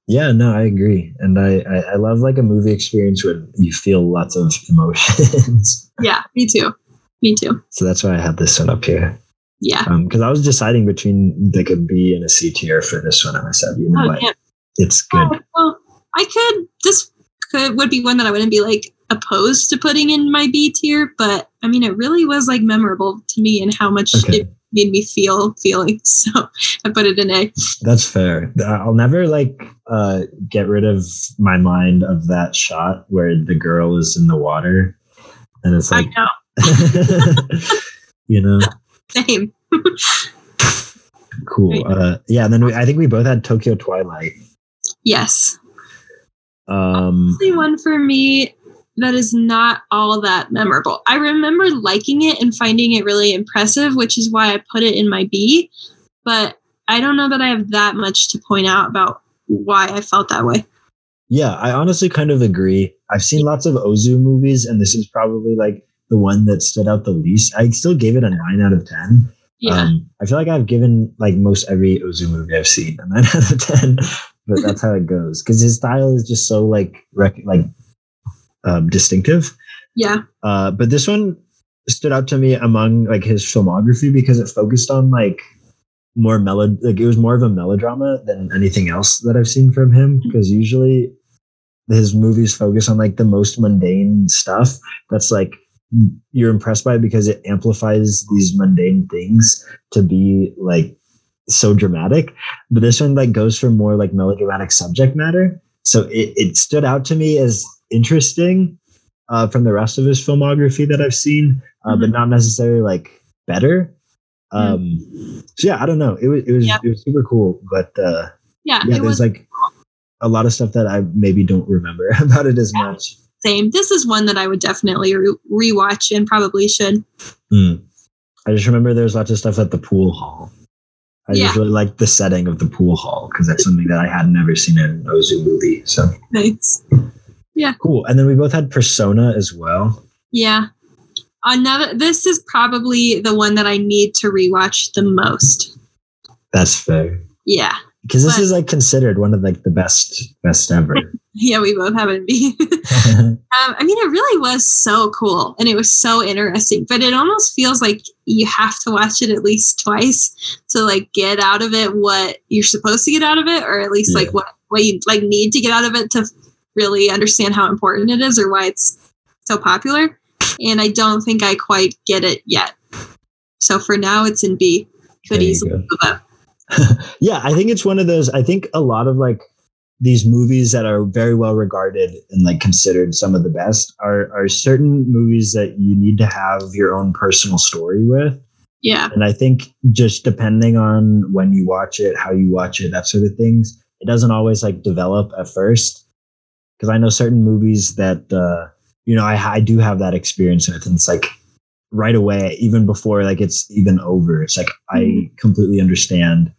Yeah, no, I agree. And I, I, I love like a movie experience when you feel lots of emotions. Yeah, me too. Me too. so that's why I have this one up here. Yeah. Um, because I was deciding between like a B and a C tier for this one, and I said, you know Oh, what, yeah. it's good. Oh, well, I could. This could would be one that I wouldn't be like opposed to putting in my B tier, but I mean, it really was like memorable to me and how much Okay. it made me feel feeling. So I put it in A. That's fair. I'll never like uh get rid of my mind of that shot where the girl is in the water, and it's I like, know. you know, Same. cool. Uh, yeah. And then we, I think we both had Tokyo Twilight. Yes. Um, Only one for me that is not all that memorable. I remember liking it and finding it really impressive, which is why I put it in my B. But I don't know that I have that much to point out about why I felt that way. Yeah, I honestly kind of agree. I've seen lots of Ozu movies, and this is probably like the one that stood out the least. I still gave it a nine out of ten. Yeah. Um, I feel like I've given like most every Ozu movie I've seen a nine out of ten, but that's how it goes because his style is just so like rec- like um, distinctive. yeah. Uh, but this one stood out to me among like his filmography because it focused on like more melo like it was more of a melodrama than anything else that I've seen from him because usually his movies focus on like the most mundane stuff that's like you're impressed by it because it amplifies these mundane things to be like so dramatic but this one like goes for more like melodramatic subject matter so it, it stood out to me as interesting uh, from the rest of his filmography that I've seen, uh, but not necessarily like better. Um, so yeah, I don't know. It was it was Yep. it was super cool, but uh, Yeah. yeah, there's was like a lot of stuff that I maybe don't remember about it as much. Same. This is one that I would definitely re- rewatch and probably should. Hmm. I just remember there's lots of stuff at the pool hall. I Yeah. just really like the setting of the pool hall because that's something that I had never seen in an Ozu movie. So nice. Yeah. cool. And then we both had Persona as well. Yeah. Another this is probably the one that I need to rewatch the most. That's fair. Yeah. Because this is like considered one of like the best best ever. Yeah, we both have it in um, I mean, it really was so cool and it was so interesting, but it almost feels like you have to watch it at least twice to like get out of it what you're supposed to get out of it, or at least Yeah. like what what you like need to get out of it to really understand how important it is or why it's so popular. And I don't think I quite get it yet. So for now, it's in B. Could easily move up. yeah, I think it's one of those. I think a lot of like these movies that are very well regarded and like considered some of the best are are certain movies that you need to have your own personal story with. Yeah. And I think just depending on when you watch it, how you watch it, that sort of things, it doesn't always like develop at first. Because I know certain movies that uh, you know I I do have that experience with, and it's like right away, even before like it's even over, it's like I Mhm. completely understand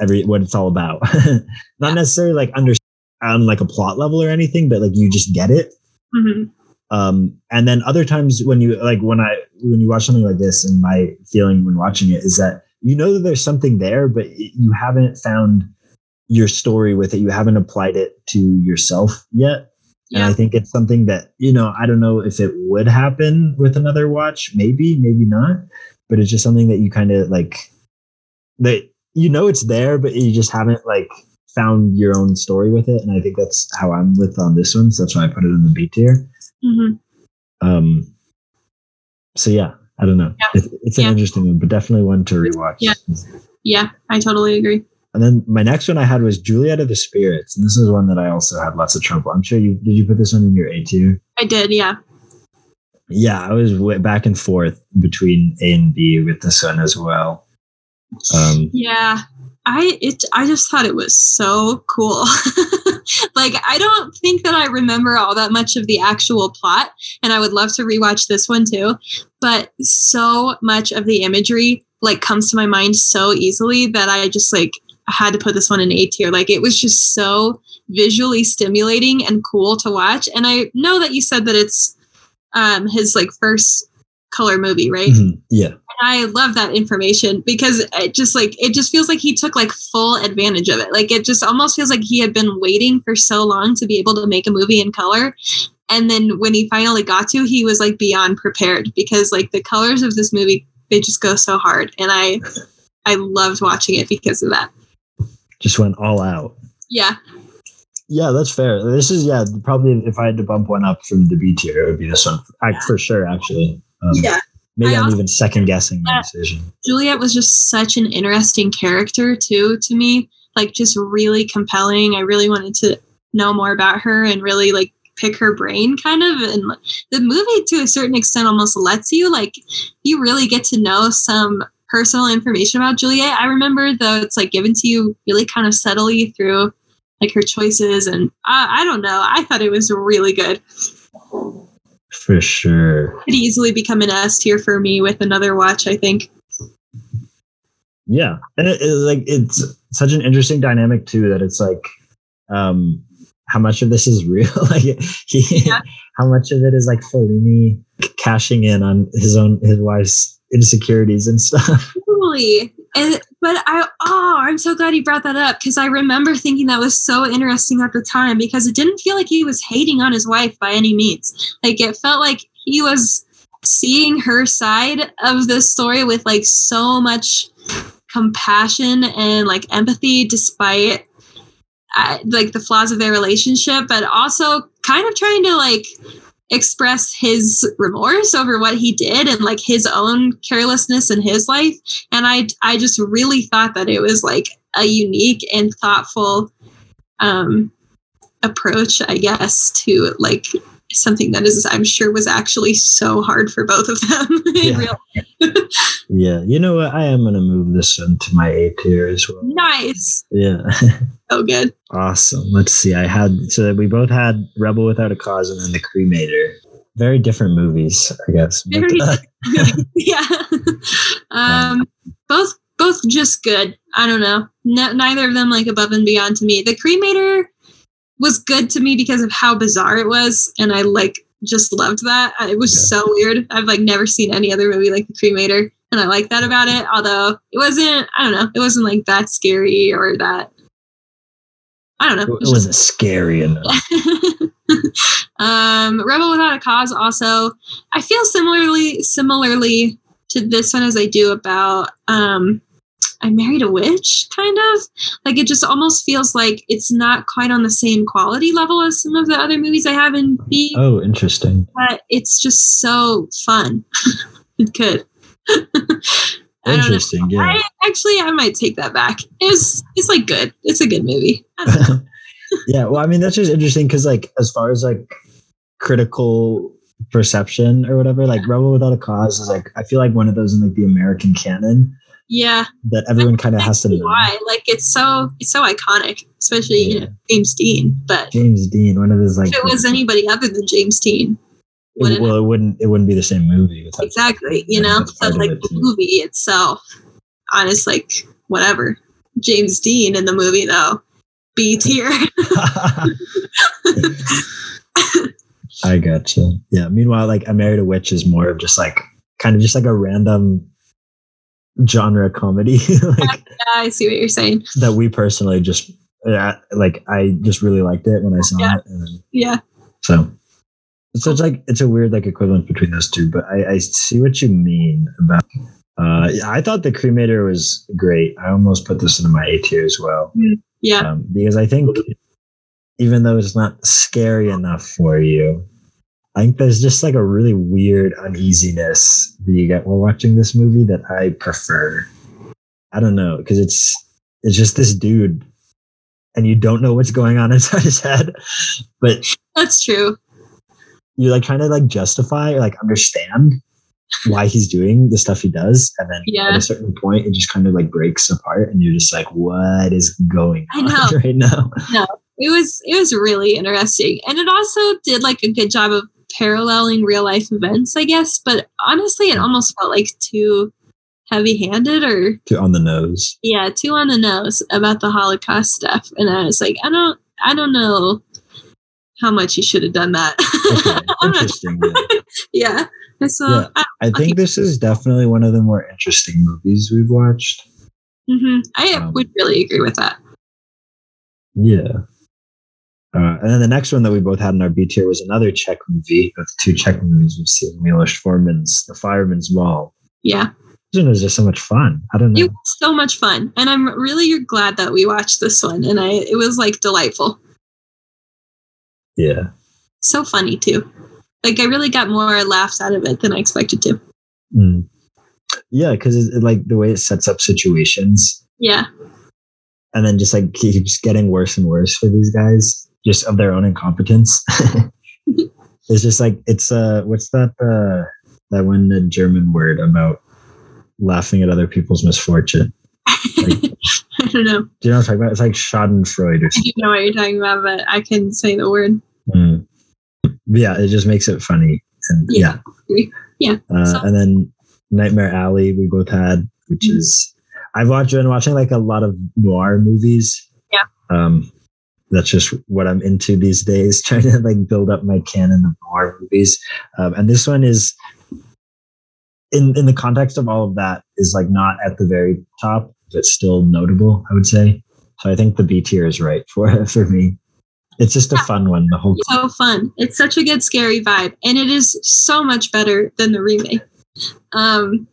every what it's all about. Not Yeah. necessarily like under on like a plot level or anything, but like you just get it. hmm Um, and then other times when you like when I when you watch something like this, and my feeling when watching it is that you know that there's something there, but you haven't found your story with it. You haven't applied it to yourself yet. And I think it's something that, you know, I don't know if it would happen with another watch, maybe, maybe not. But it's just something that you kind of like that you know it's there, but you just haven't like found your own story with it. And I think that's how I'm with on this one. So that's why I put it in the B tier. hmm Um so yeah, I don't know. Yeah. It's, it's an Yeah. interesting one, but definitely one to rewatch. Yeah. Yeah, I totally agree. And then my next one I had was Juliet of the Spirits, and this is one that I also had lots of trouble. I'm sure you did. You put this one in your A tier? I did, yeah. Yeah, I was back and forth between A and B with this one as well. Um, Yeah. I it I just thought it was so cool. like I don't think that I remember all that much of the actual plot and I would love to rewatch this one too, but so much of the imagery like comes to my mind so easily that I just like had to put this one in A tier. Like it was just so visually stimulating and cool to watch and I know that you said that it's um his like first color movie, right? mhm, yeah, I love that information because it just like it just feels like he took like full advantage of it. Like it just almost feels like he had been waiting for so long to be able to make a movie in color. And then when he finally got to, he was like beyond prepared because like the colors of this movie they just go so hard and I I loved watching it because of that. just went all out. Yeah. Yeah, that's fair. This is yeah, probably if I had to bump one up from the B tier, it would be this one I, for sure. Actually, um, Yeah. Maybe I I'm even second guessing my decision. Juliet was just such an interesting character too to me. Like just really compelling. I really wanted to know more about her and really like pick her brain kind of and the movie to a certain extent almost lets you like you really get to know some personal information about Juliet. I remember though it's like given to you really kind of subtly through like her choices and I, I don't know. I thought it was really good. For sure. Could easily become an S tier for me with another watch, I think. Yeah, and it, it, like it's such an interesting dynamic too that it's like, um, how much of this is real? like, he, Yeah. how much of it is like Fellini cashing in on his own his wife's insecurities and stuff. Totally. And but I oh, I'm so glad you brought that up because I remember thinking that was so interesting at the time because it didn't feel like he was hating on his wife by any means. Like it felt like he was seeing her side of the story with like so much compassion and like empathy despite uh, like the flaws of their relationship but also kind of trying to like express his remorse over what he did and like his own carelessness in his life. And i i just really thought that it was like a unique and thoughtful um approach i guess to like something that is i'm sure was actually so hard for both of them in Yeah. real Yeah, you know what? I am gonna move this into my A tier as well. nice Yeah, so good awesome. Let's see. I had so we both had Rebel Without a Cause and then The Cremator. Very different movies, I guess. But, uh, yeah um both both just good i don't know no, neither of them like above and beyond to me the cremator was good to me because of how bizarre it was and i like just loved that it was Yeah. so weird i've like never seen any other movie like the cremator and i like that about it although it wasn't i don't know it wasn't like that scary or that i don't know it wasn't scary enough. um, Rebel Without a Cause also, I feel similarly similarly to this one as I do about um, I Married a Witch, kind of. Like it just almost feels like it's not quite on the same quality level as some of the other movies I have in B, Oh, interesting. but it's just so fun. it could. I don't know. Interesting. Yeah. I actually I might take that back. It's it's like good. It's a good movie. I don't know. yeah. Well, I mean, that's just interesting because, like, as far as like critical perception or whatever, like Rebel Without a Cause is like I feel like one of those in like the American canon Yeah. that everyone kind of has to know. Why? Like it's so it's so iconic, especially you know James Dean. But James Dean, one of his like. if it was anybody other than James Dean, it- well, it wouldn't. It wouldn't be the same movie. Exactly, you Yeah, know. So like it, the movie itself, honest, like whatever. James Dean in the movie though, B tier. I gotcha. Yeah. Meanwhile, like I Married a Witch is more of just like kind of just like a random genre comedy like yeah, I see what you're saying. that we personally just yeah, like I just really liked it when I saw Yeah. it. Then, Yeah. so so it's like it's a weird like equivalence between those two, but I, I see what you mean about uh yeah, I thought the cremator was great. I almost put this into my A tier as well. Yeah. um, because I think even though it's not scary enough for you, I think there's just like a really weird uneasiness that you get while watching this movie that I prefer. I don't know because it's it's just this dude, and you don't know what's going on inside his head, but That's true. you're like trying to like justify or like understand why he's doing the stuff he does, and then Yeah. at a certain point, it just kind of like breaks apart, and you're just like, what is going I on know. right now? It was it was really interesting. And it also did like a good job of paralleling real life events, I guess. But honestly it almost felt like too heavy handed or to on the nose. yeah, too on the nose about the Holocaust stuff. And I was like, I don't I don't know how much you should have done that. Okay, not- interesting. yeah. yeah. So Yeah. I, I think this is definitely one of the more interesting movies we've watched. mhm, I Um, would really agree with that. Yeah. Uh, and then the next one that we both had in our B tier was another Czech movie. Of the two Czech movies we've seen, Milos Forman's The Fireman's Ball. Yeah. This one was just so much fun. I don't know. It was so much fun. And I'm really glad that we watched this one. And I it was like delightful. yeah. So funny too. Like I really got more laughs out of it than I expected to. Mm. Yeah, because it, it, like the way it sets up situations Yeah. and then just like keeps getting worse and worse for these guys, just of their own incompetence. it's just like it's uh what's that uh that one uh, German word about laughing at other people's misfortune? Like, I don't know. Do you know what I'm talking about? It's like Schadenfreude or I something. do know what you're talking about, but I can say the word. Mm. Yeah, it just makes it funny. And yeah. Yeah. Yeah. Uh, So- and then Nightmare Alley we both had, which Mhm. is I've watched been watching like a lot of noir movies. Yeah. Um that's just what I'm into these days, trying to like build up my canon of noir movies. Um, and this one is in in the context of all of that is like not at the very top, but still notable, I would say. So I think the B tier is right for for me. It's just a fun one. The whole So fun. It's such a good scary vibe. And it is so much better than the remake. Um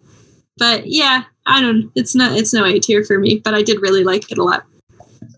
but yeah, I don't it's not it's no A tier for me, but I did really like it a lot.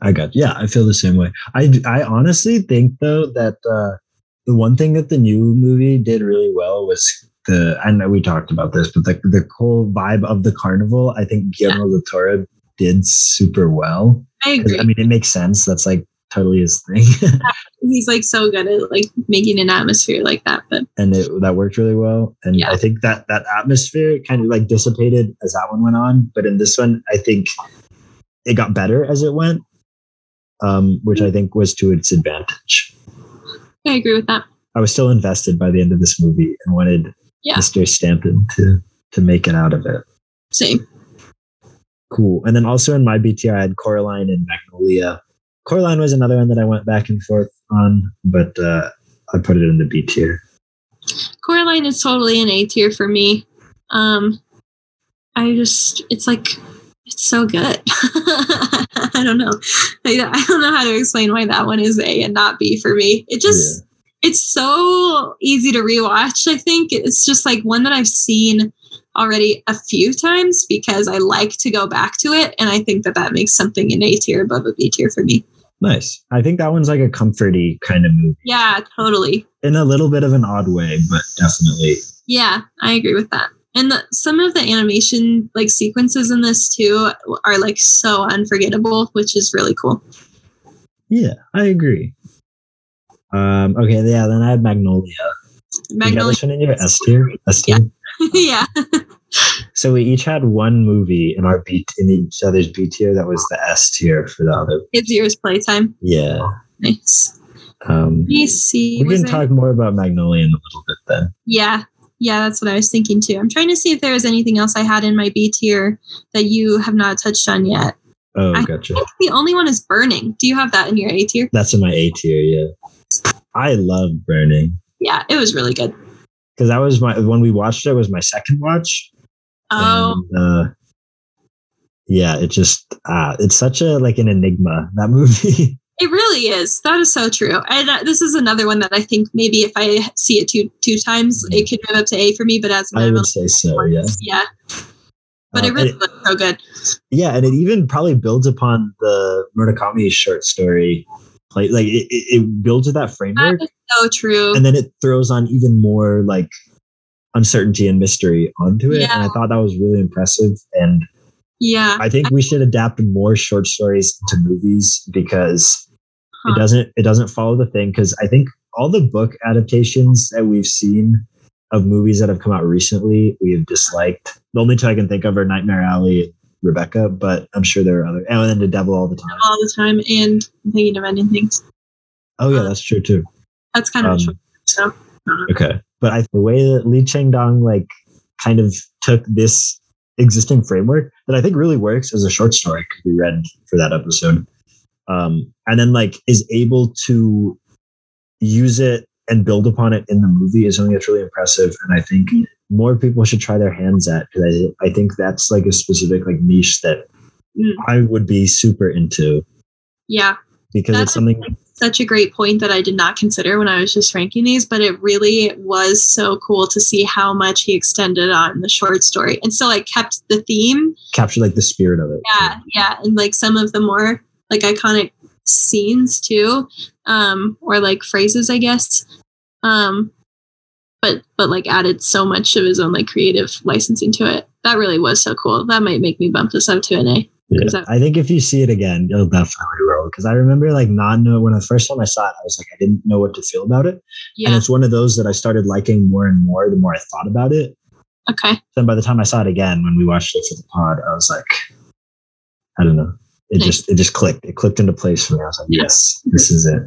I got yeah, I feel the same way. I I honestly think though that uh, the one thing that the new movie did really well was the I know we talked about this, but the the whole vibe of the carnival. I think Guillermo del Toro did super well. I agree. I mean, it makes sense. That's like totally his thing, He's like so good at like making an atmosphere like that. But and it, that worked really well. And Yeah. I think that that atmosphere kind of like dissipated as that one went on. But in this one, I think it got better as it went, um, which I think was to its advantage. I agree with that. I was still invested by the end of this movie and wanted Yeah. Mr. Stanton to to make it out of it. Same. Cool. And then also in my B tier, I had Coraline and Magnolia. Coraline was another one that I went back and forth on, but uh, I put it in the B tier. Coraline is totally an A tier for me. Um, I just, it's like, it's so good. I don't know. I, don't know how to explain why that one is A and not B for me. It just, it's so easy to rewatch. I think it's just like one that I've seen already a few times because I like to go back to it. And I think that that makes something an A tier above a B tier for me. Nice. I think that one's like a comforty kind of movie Yeah, totally. in a little bit of an odd way, but definitely. Yeah, I agree with that. And the, some of the animation like sequences in this too are like so unforgettable, which is really cool. Yeah, I agree. Um, okay, yeah, then I had Magnolia. Magnolia. this one in your S tier? S tier? yeah. So we each had one movie in our B in each other's B tier that was the S tier for the other. It's yours playtime. Yeah. Nice. Um, Let me see. we can talk more about Magnolia in a little bit then. Yeah. Yeah, that's what I was thinking too. I'm trying to see if there was anything else I had in my B tier that you have not touched on yet. Oh, I- gotcha. I think the only one is burning. Do you have that in your A tier? That's in my A tier. Yeah. I love Burning Yeah, it was really good. because that was my when we watched it was my second watch. Oh, And, uh, yeah, it just ah, it's such a like an enigma that movie. It really is. That is so true. And uh, this is another one that I think maybe if I see it two two times, it could move up to A for me. But as I would say so. Yeah. yeah. But Um, it really was so good. yeah, and it even probably builds upon the Murakami short story. Like, like it, it builds with that framework, That is so true. and then it throws on even more like uncertainty and mystery onto it. And I thought that was really impressive. And yeah. I think we should adapt more short stories to movies because Huh. it doesn't it doesn't follow the thing. Because I think all the book adaptations that we've seen of movies that have come out recently, we have disliked. The only two I can think of are Nightmare Alley Rebecca, but I'm sure there are other. And then The Devil All the Time. all the time and I'm thinking of ending things. Oh yeah, that's true too. That's kind of Um, a short. So Okay, but I the way that Lee Chang Dong like kind of took this existing framework that I think really works as a short story. Could be read for that episode, um, and then like is able to use it and build upon it in the movie is something that's really impressive, and I think more people should try their hands at because I, I think that's like a specific like niche that Mm. I would be super into. Yeah, because That's it's something such a great point that I did not consider when I was just ranking these, but it really was so cool to see how much he extended on the short story and still like kept the theme. Captured like the spirit of it. Yeah, yeah, and like some of the more like iconic scenes too, um, or like phrases, I guess. Um, but but like added so much of his own like creative licensing to it. That really was so cool. That might make me bump this up to an A. Yeah. That- I think if you see it again, you'll definitely roll. Because I remember like not know when the first time I saw it, I was like, I didn't know what to feel about it. Yeah. And it's one of those that I started liking more and more the more I thought about it. Okay. Then by the time I saw it again, when we watched it for the pod, I was like, I don't know. It Nice. just it just clicked. It clicked into place for me. I was like, yes, this is it.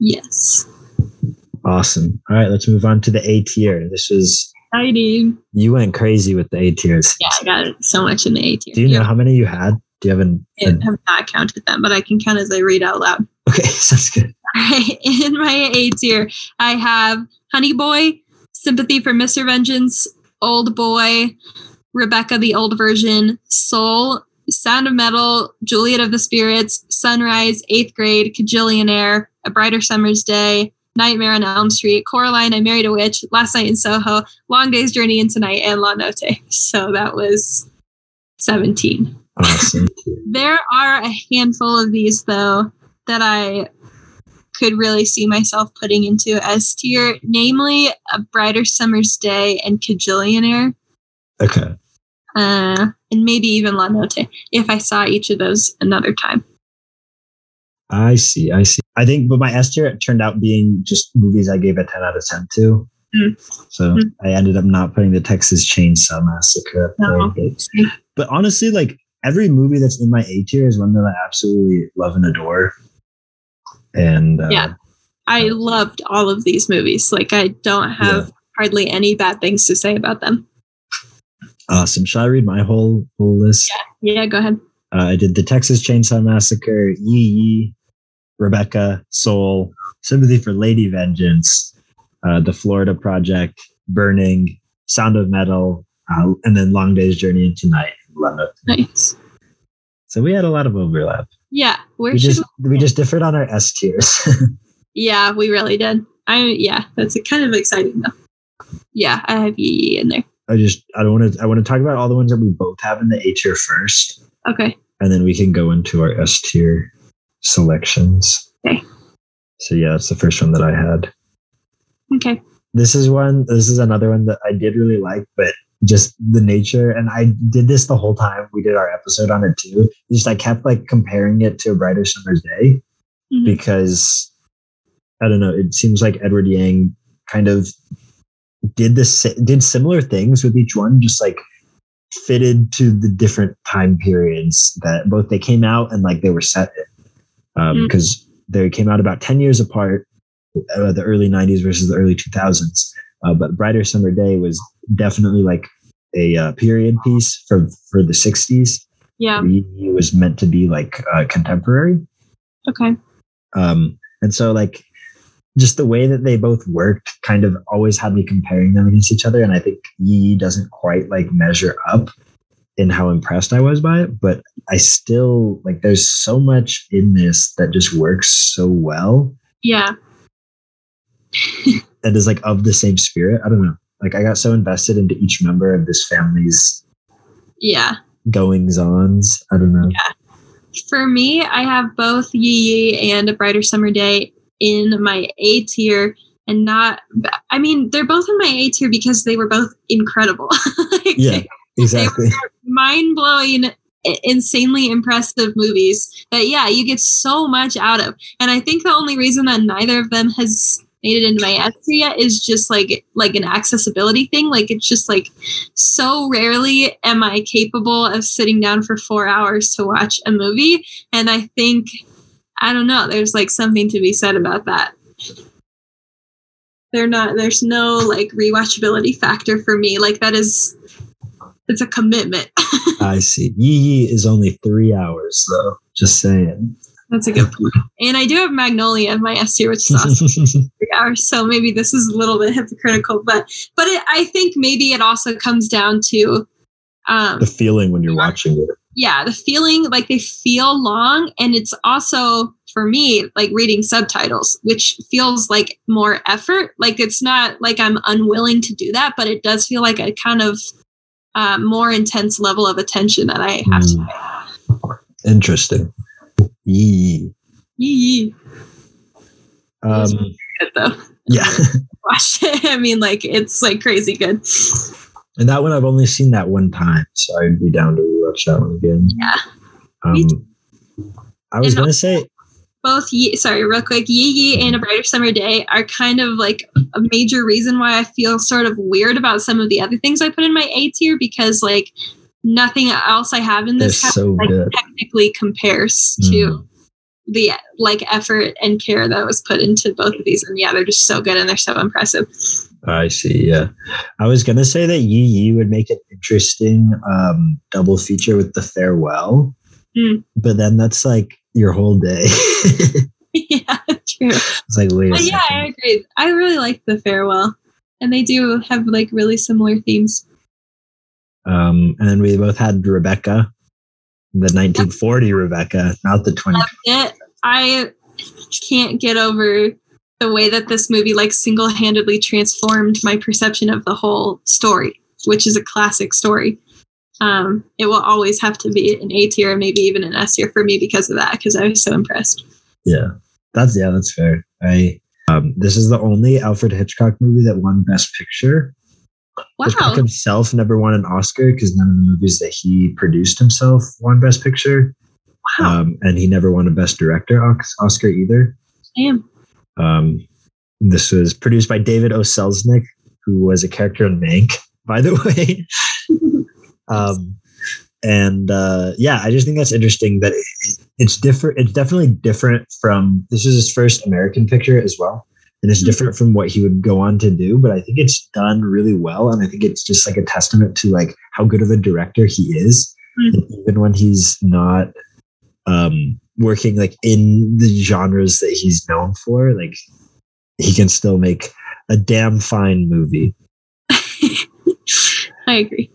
Yes. Awesome. All right, let's move on to the A tier. This is Exciting. you went crazy with the A tiers. Yeah, I got so much in the A tier. Do you know how many you had? Do you have an, I have not counted them, but I can count as I read out loud. okay? Sounds good. Alright, in my A tier, I have Honey Boy, Sympathy for Mr. Vengeance, Old Boy, Rebecca the Old Version, Soul, Sound of Metal, Juliet of the Spirits, Sunrise, Eighth Grade, Kajillionaire, A Brighter Summer's Day, Nightmare on Elm Street, Coraline, I Married a Witch, Last Night in Soho, Long Day's Journey into Night, and La Notte. So that was 17. Awesome. There are a handful of these though that I could really see myself putting into S tier, namely A Brighter Summer's Day and Kajillionaire, Okay. uh, and maybe even La Notte if I saw each of those another time. I see. I see. I think, but my S tier turned out being just movies I gave a 10 out of 10 to. Mm. So Mm. I ended up not putting the Texas Chainsaw Massacre. up No. there. But, but honestly, like every movie that's in my A tier is one that I absolutely love and adore. And uh, Yeah. I loved all of these movies. Like I don't have hardly any bad things to say about them. awesome. Shall I read my whole whole list? Yeah, go ahead. Uh, I did the Texas Chainsaw Massacre, Yi Yi, Rebecca, Soul, Sympathy for Lady Vengeance, uh, The Florida Project, Burning, Sound of Metal, uh, and then Long Day's Journey into Night. Love it. Nice. So we had a lot of overlap. Yeah, where We should just we just differed on our S tiers. Yeah, we really did. I yeah, that's kind of exciting though. Yeah, I have Yi Yi in there. I just I don't want to I want to talk about all the ones that we both have in the A tier first, Okay. and then we can go into our S tier selections. Okay. So yeah, that's the first one that I had. Okay. this is one this is another one that i did really like but just the nature and i did this the whole time we did our episode on it too just i kept like comparing it to a brighter summer's day Mhm. because I don't know. It seems like Edward Yang kind of did this did similar things with each one, just like fitted to the different time periods that both they came out and like they were set in. Um, Mm. because they came out about 10 years apart, uh, the early 90s versus the early 2000s. Uh, but Brighter Summer Day was definitely like a uh, period piece for for the 60s. Yeah. It was meant to be like uh, contemporary. Okay. Um, and so like just the way that they both worked kind of always had me comparing them against each other. And I think Yi Yi doesn't quite like measure up in how impressed I was by it, but I still like there's so much in this that just works so well Yeah. and is like of the same spirit. I don't know. Like I got so invested into each member of this family's Yeah. goings ons. I don't know. Yeah. For me, I have both Yi Yi and A Brighter Summer Day in my A tier and not I mean, they're both in my A tier because they were both incredible. like, Yeah, exactly. mind blowing, insanely impressive movies that, yeah, you get so much out of. And I think the only reason that neither of them has made it into my S yet is just like like an accessibility thing. Like it's just like so rarely am I capable of sitting down for four hours to watch a movie. And I think I don't know, there's like something to be said about that. They're not there's no like rewatchability factor for me. Like that is it's a commitment. I see. Yee Yi is only three hours though. Just saying. That's a good point. And I do have Magnolia in my S tier, which is awesome. three hours. So maybe this is a little bit hypocritical, but but it, I think maybe it also comes down to, um, the feeling when you're watching it. yeah, the feeling like they feel long, and it's also for me like reading subtitles, which feels like more effort. Like it's not like I'm unwilling to do that, but it does feel like a kind of uh, more intense level of attention that I have to. Hmm. Interesting. Yi. Yee. Um, Good though. yeah. Watch it. I mean, like it's like crazy good. And that one I've only seen that one time, so I'd be down to rewatch that one again. Yeah. Um, I was And gonna say, both Ye- sorry real quick Yi Yi and a brighter summer day are kind of like a major reason why i feel sort of weird about some of the other things i put in my a tier because like nothing else i have in this so like technically compares Mm. to the like effort and care that was put into both of these and yeah they're just so good and they're so impressive I see. Yeah, I was gonna say that Yi Yi would make an interesting um, double feature with the farewell, Mm. but then that's like your whole day. yeah true it's like wait yeah i agree i really like the farewell and they do have like really similar themes Um, and then we both had Rebecca, the 1940 Rebecca, not the 20. I can't get over the way that this movie like single-handedly transformed my perception of the whole story, which is a classic story. Um, it will always have to be an A tier, maybe even an S tier for me because of that, because I was so impressed. Yeah, that's yeah, that's fair. I um, this is the only Alfred Hitchcock movie that won Best Picture. Hitchcock Wow. himself never won an Oscar because none of the movies that he produced himself won Best Picture, Wow. um, and he never won a Best Director Oscar either. Damn. Um, this was produced by David O. Selznick, who was a character in Mank, by the way. um, and uh, yeah, I just think that's interesting that it, it's different. It's definitely different from this is his first American picture as well, and it's different from what he would go on to do. But I think it's done really well, and I think it's just like a testament to like how good of a director he is, Mhm. Even when he's not um, working like in the genres that he's known for, like he can still make a damn fine movie. I agree.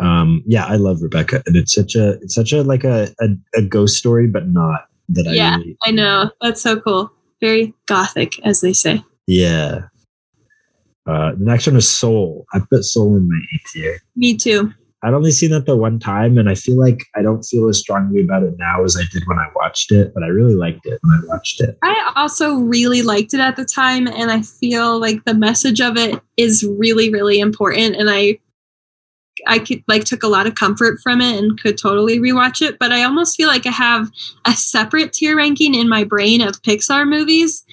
Um, yeah, I love Rebecca, and it's such a it's such a like a a, a ghost story, but not that Yeah, I really, I know. That's so cool. Very gothic, as they say. Yeah. Uh, the next one is Soul. I put Soul in my A tier. Me too. I'd only seen that the one time, and I feel like I don't feel as strongly about it now as I did when I watched it. But I really liked it when I watched it. I also really liked it at the time, and I feel like the message of it is really, really important. And I I could like took a lot of comfort from it and could totally rewatch it. But I almost feel like I have a separate tier ranking in my brain of Pixar movies,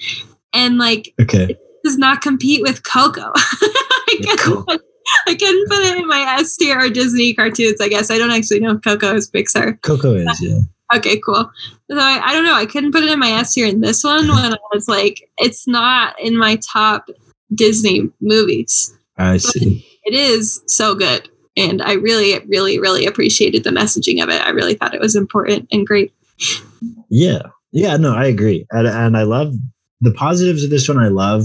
and like Okay. it does not compete with Coco. I, Yeah, cool. put, I couldn't put it in my S tier or Disney cartoons. I guess I don't actually know if Coco is Pixar. Coco is, yeah. Okay, cool. So I, I don't know. I couldn't put it in my S tier in this one when I was like, it's not in my top Disney movies. I see. It is so good. And I really, really, really appreciated the messaging of it. I really thought it was important and great. Yeah. Yeah, no, I agree. And, and I love the positives of this one. I love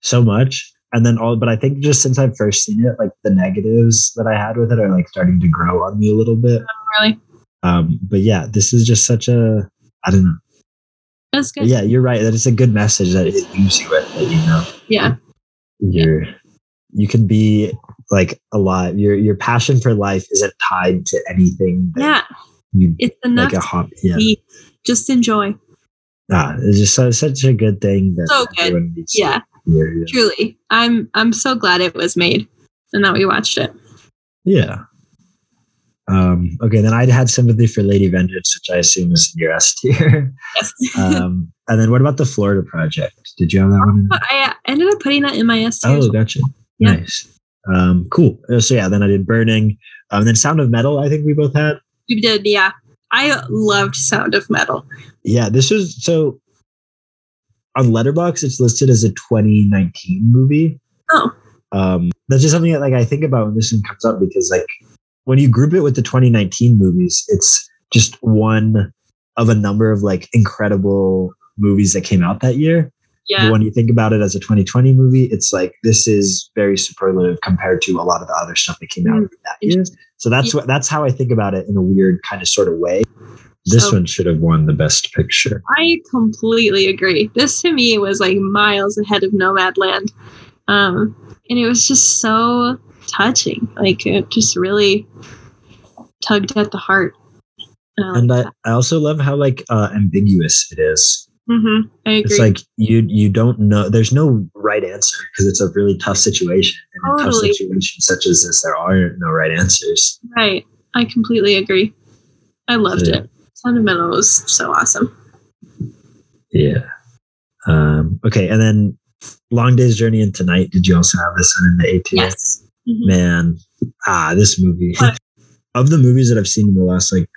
so much. And then all, but I think just since I've first seen it, like the negatives that I had with it are like starting to grow on me a little bit. Really, Um, but yeah, this is just such a, I don't know. that's But yeah, you're right. That it's a good message that it leaves you with. That you know, Yeah. you're, you can be like a lot. Your your passion for life isn't tied to anything. Yeah. You It's enough like a hobby. Yeah. just enjoy. Ah, it's just so, such a good thing that So good. everyone needs to Yeah. hear, yeah. Truly. I'm I'm so glad it was made and that we watched it. Yeah. Um, okay, then I'd had sympathy for Lady Vengeance, which I assume is in your S tier. Yes. um, and then what about the Florida Project? Did you have that one? I uh, ended up putting that in my S tier. Oh, gotcha. Yeah. Nice. Um, cool. Uh, So yeah, then I did Burning. Um, and then Sound of Metal. I think we both had. We did, yeah. I loved Sound of Metal. Yeah, this was so. On Letterboxd, it's listed as a 2019 movie. Oh. Um, that's just something that like I think about when this one comes up because like when you group it with the 2019 movies, it's just one of a number of like incredible movies that came out that year. Yeah. When you think about it as a 2020 movie, it's like this is very superlative compared to a lot of the other stuff that came out Mm, that year. So that's what that's how I think about it in a weird kind of sort of way. This So- one should have won the best picture. I completely agree. This to me was like miles ahead of Nomadland. Um, and it was just so touching. Like it just really tugged at the heart. Um, And I, I also love how like uh, ambiguous it is. Mhm, I agree. It's like you you don't know. There's no right answer because it's a really tough situation. And in tough Totally. situations such as this, there are no right answers. right. I completely agree. I loved Yeah. it. Of was so awesome. Yeah. Um, okay, and then Long Day's Journey into Night. Did you also have this one in the A tier? Yes. Mhm. Man, ah, this movie. Of the movies that I've seen in the last like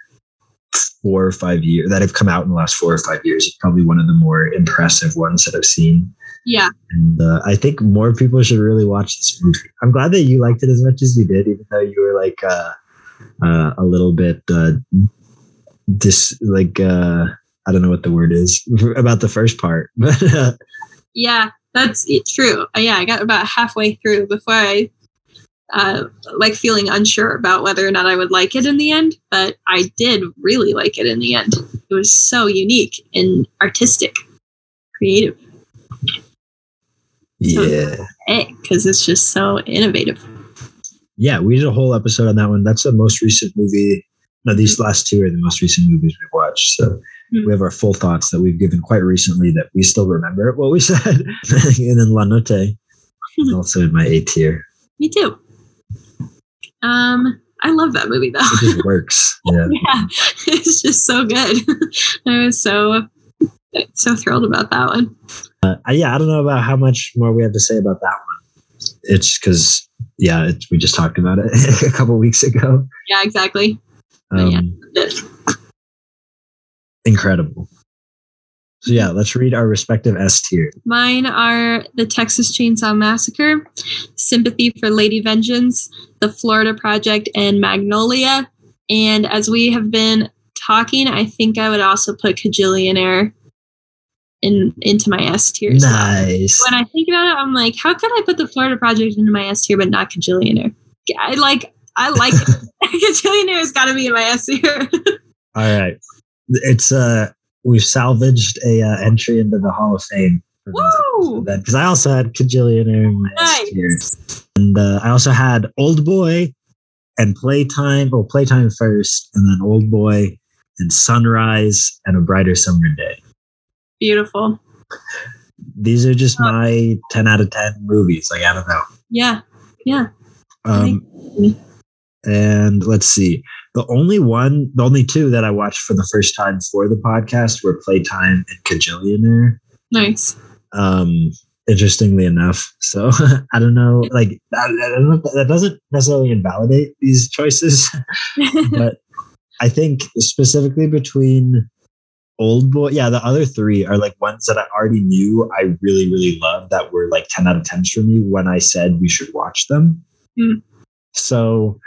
four or five years that have come out in the last four or five years, it's probably one of the more impressive ones that I've seen. Yeah. And uh, I think more people should really watch this movie. I'm glad that you liked it as much as you did, even though you were like uh, uh, a little bit uh, dis like uh, I don't know what the word is about the first part, but uh, Yeah, that's true. Yeah, I got about halfway through before I uh, like feeling unsure about whether or not I would like it in the end, but I did really like it in the end. It was so unique and artistic, creative, yeah, because it's just so innovative. yeah, we did a whole episode on that one. That's the most recent movie. No, these last two are the most recent movies we've watched. So Hmm. we have our full thoughts that we've given quite recently that we still remember what we said. and then La Notte is also in my A tier. Me too. Um, I love that movie though. It just works. Yeah. yeah, it's just so good. I was so so thrilled about that one. Uh, yeah, I don't know about how much more we have to say about that one. It's because, yeah, it's, we just talked about it a couple weeks ago. Yeah, exactly. But yeah. Um, incredible. So, yeah, let's read our respective S tier. Mine are the Texas Chainsaw Massacre, Sympathy for Lady Vengeance, The Florida Project, and Magnolia. And as we have been talking, I think I would also put Kajillionaire in into my S tier. Nice. When I think about it, I'm like, how could I put The Florida Project into my S tier but not Kajillionaire? I like I like it. Kajillionaire has got to be in my S tier. All right. It's, uh, we've salvaged a uh, entry into the Hall of Fame. Because I also had my Nice. tier. And uh, I also had Old Boy and Playtime. Well, Playtime first, and then Old Boy and Sunrise and A Brighter Summer Day. Beautiful. These are just Oh. my 10 out of 10 movies. Like, I don't know. Yeah. Yeah. Um, and let's see. The only one, the only two that I watched for the first time for the podcast were Playtime and Kajillionaire. Nice. Um, interestingly enough. So I don't know, like I, I don't know, that doesn't necessarily invalidate these choices, but I think specifically between Old Boy, yeah, the other three are like ones that I already knew I really, really loved that were like 10 out of 10s for me when I said we should watch them. Mm. So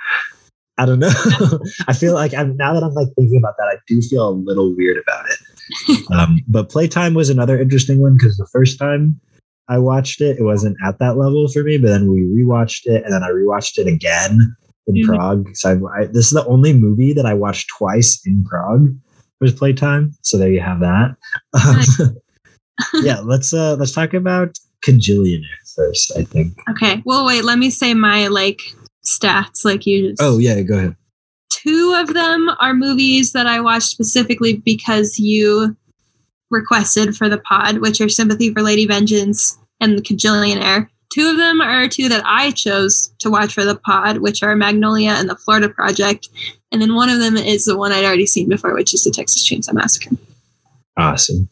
I don't know. I feel like I'm now that I'm like thinking about that, I do feel a little weird about it. um, but Playtime was another interesting one because the first time I watched it, it wasn't at that level for me. But then we rewatched it, and then I rewatched it again in Mhm. Prague. So I, I, this is the only movie that I watched twice in Prague was Playtime. So there you have that. Um, yeah, let's uh let's talk about Kajillionaire first. I think. Okay. Well, wait. Let me say my like stats, like you just. Oh yeah, go ahead. two of them are movies that I watched specifically because you requested for the pod, which are Sympathy for Lady Vengeance and The Kajillionaire. Two of them are two that I chose to watch for the pod, which are Magnolia and The Florida Project. And then one of them is the one I'd already seen before, which is The Texas Chainsaw Massacre. Awesome.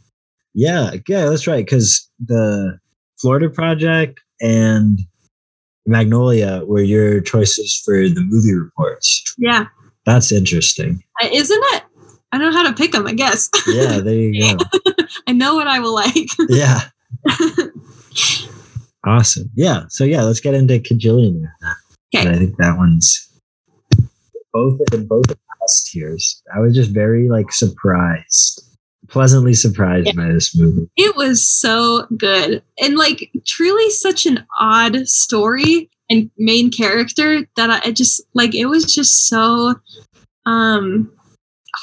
Yeah, yeah, that's right. Because the Florida Project and Magnolia were your choices for the movie reports. Yeah. That's interesting. Uh, Isn't it? I don't know how to pick them, I guess. Yeah, there you go. I know what I will like. Yeah. awesome. Yeah. So yeah, let's get into Kajillionaire. Okay. I think that one's both in both past tiers. I was just very like surprised, pleasantly surprised Yeah. by this movie. It was so good. And like truly such an odd story and main character that I I just like it was just so um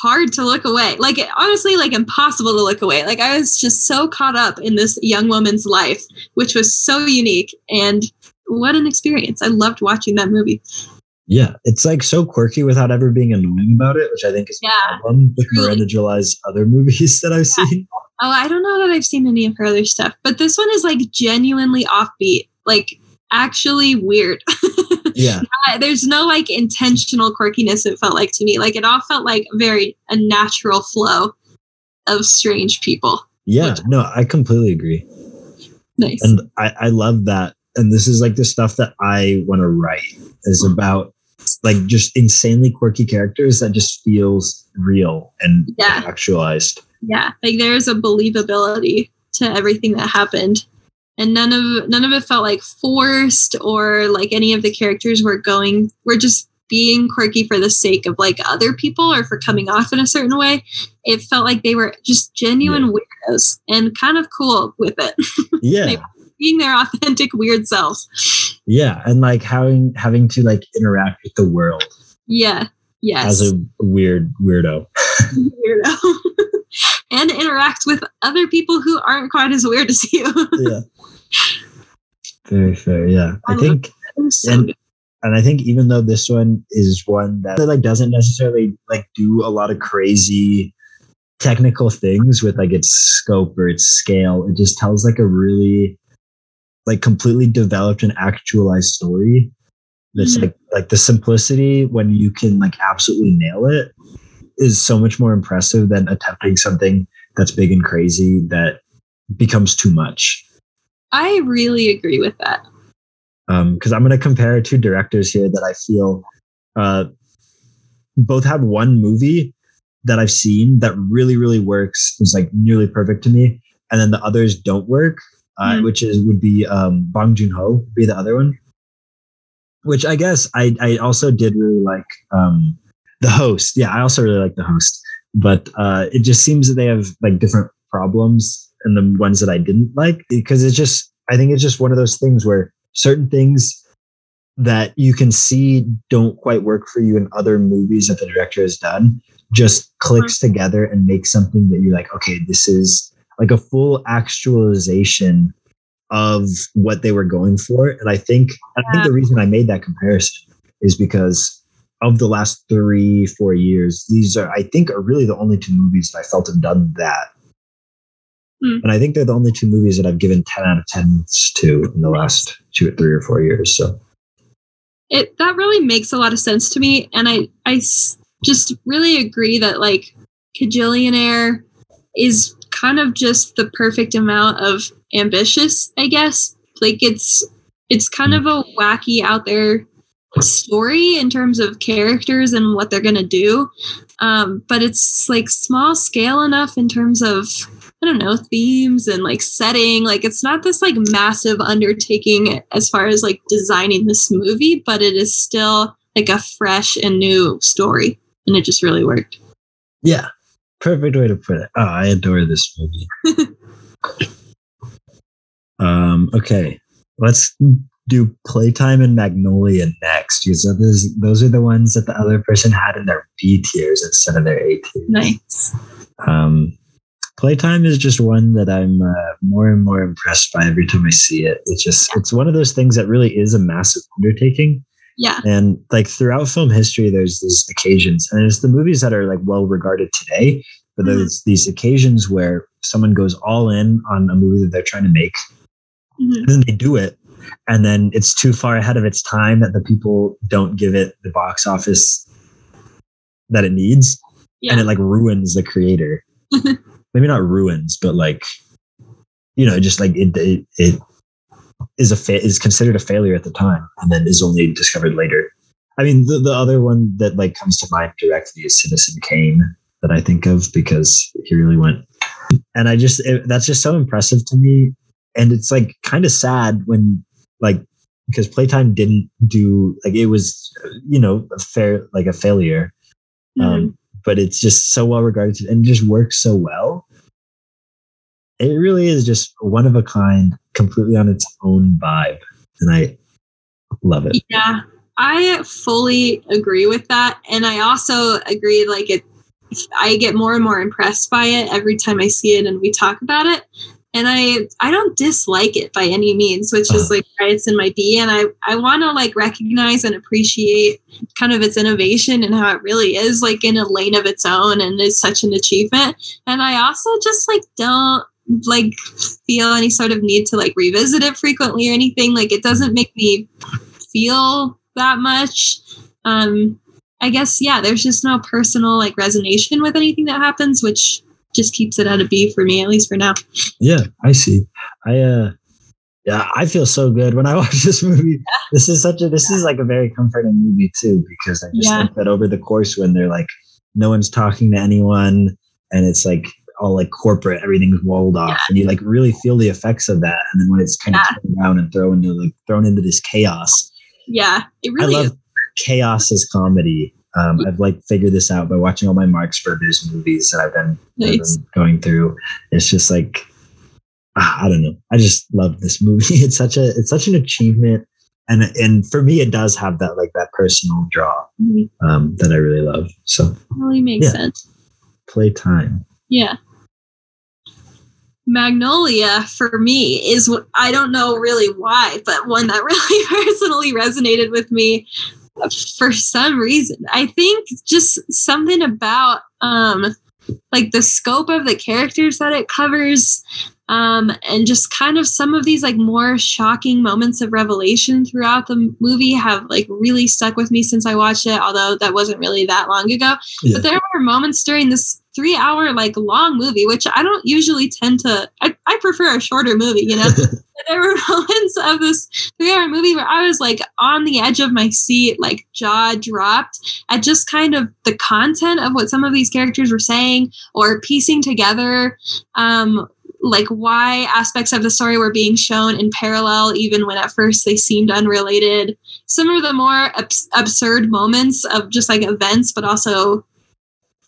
hard to look away. Like it, honestly like impossible to look away. Like I was just so caught up in this young woman's life which was so unique and what an experience. I loved watching that movie. Yeah, it's like so quirky without ever being annoying about it, which I think is the Yeah, problem with truly. Miranda July's other movies that I've seen. Oh, I don't know that I've seen any of her other stuff, but this one is like genuinely offbeat, like actually weird. Yeah, Uh, there's no like intentional quirkiness it felt like to me like it all felt like very a natural flow of strange people yeah, no, I completely agree, nice and I, I love that. And this is like the stuff that I want to write is about like just insanely quirky characters that just feels real and Yeah. actualized. yeah like there's a believability to everything that happened. And none of none of it felt like forced or like any of the characters were going were just being quirky for the sake of like other people or for coming off in a certain way. It felt like they were just genuine weirdos and kind of cool with it. Yeah, being their authentic weird selves yeah, and like having having to like interact with the world Yeah. Yes. as a weird weirdo. weirdo. and interact with other people who aren't quite as weird as you. Yeah, very fair. Yeah, I I think. So And- good. and I think even though this one is one that like doesn't necessarily like do a lot of crazy technical things with like its scope or its scale, it just tells like a really like completely developed and actualized story. That's Mhm. like like the simplicity when you can like absolutely nail it is so much more impressive than attempting something that's big and crazy that becomes too much. I really agree with that. because I'm going to compare two directors here that I feel uh, both have one movie that I've seen that really, really works. Is like nearly perfect to me, and then the others don't work. Uh, Mhm. Which is would be um, Bong Joon Ho be the other one. Which I guess I I also did really like um, the host. Yeah, I also really like the host, but uh, it just seems that they have like different problems and the ones that I didn't like because it's just I think it's just one of those things where certain things that you can see don't quite work for you in other movies that the director has done just clicks together and makes something that you're like okay this is like a full actualization of what they were going for. And i think i think the reason i made that comparison is because of the last three four years these are i think are really the only two movies that i felt have done that. Hmm. and i think they're the only two movies that i've given 10 out of 10 to in the last two or three or four years so. It that really makes a lot of sense to me, and I I just really agree that like Kajillionaire is kind of just the perfect amount of ambitious, I guess. Like it's it's kind of a wacky out there story in terms of characters and what they're going to do. Um, but it's like small scale enough in terms of I don't know themes and like setting. Like it's not this like massive undertaking as far as like designing this movie, but it is still like a fresh and new story, and it just really worked. Yeah, perfect way to put it. Oh, I adore this movie. um. Okay, let's do Playtime and Magnolia next because those those are the ones that the other person had in their B tiers instead of their A tiers. Nice. Um, Playtime is just one that I'm uh, more and more impressed by every time I see it. It's just yeah. it's one of those things that really is a massive undertaking. Yeah. And like throughout film history, there's these occasions, and it's the movies that are like well regarded today. But mm-hmm. there's these occasions where someone goes all in on a movie that they're trying to make, mm-hmm. and then they do it, and then it's too far ahead of its time that the people don't give it the box office that it needs, yeah. and it like ruins the creator. maybe not ruins, but like you know, just like it it, it is a fa- is considered a failure at the time, and then is only discovered later. I mean, the, the other one that like comes to mind directly is Citizen Kane that I think of because he really went, and I just it, that's just so impressive to me, and it's like kind of sad when like because Playtime didn't do like it was you know a fair like a failure. Mm-hmm. Um, but it's just so well regarded and just works so well. It really is just one of a kind, completely on its own vibe. And I love it. Yeah, I fully agree with that. And I also agree, like, it, I get more and more impressed by it every time I see it and we talk about it and I I don't dislike it by any means, which is uh-huh. like right, it's in my D, and I I want to like recognize and appreciate kind of its innovation and how it really is like in a lane of its own and is such an achievement. And I also just like don't like feel any sort of need to like revisit it frequently or anything. Like it doesn't make me feel that much. Um, I guess yeah, there's just no personal like resonance with anything that happens, which just keeps it at a B for me, at least for now. Yeah, I see. I uh yeah, I feel so good when I watch this movie. Yeah. This is such a this is like a very comforting movie too, because I just yeah. think that over the course when they're like no one's talking to anyone and it's like all like corporate, everything's walled off, yeah. and you like really feel the effects of that. And then when it's kind of turned around and thrown into like thrown into this chaos. Yeah, it really I love is. chaos as comedy um, I've like figured this out by watching all my Marx Brothers movies that I've been, nice. been going through. It's just like ah, I don't know. I just love this movie. It's such a it's such an achievement, and and for me, it does have that like that personal draw mm-hmm. um, that I really love. So really makes yeah. sense. Playtime. Yeah. Magnolia for me is I don't know really why, but one that really personally resonated with me for some reason. I think just something about um like the scope of the characters that it covers um and just kind of some of these like more shocking moments of revelation throughout the movie have like really stuck with me since I watched it although that wasn't really that long ago yeah. but there were moments during this three hour like long movie which i don't usually tend to i, I prefer a shorter movie you know? There were moments of this three hour movie where i was like on the edge of my seat like jaw dropped at just kind of the content of what some of these characters were saying or piecing together um like why aspects of the story were being shown in parallel even when at first they seemed unrelated. Some of the more abs- absurd moments of just like events but also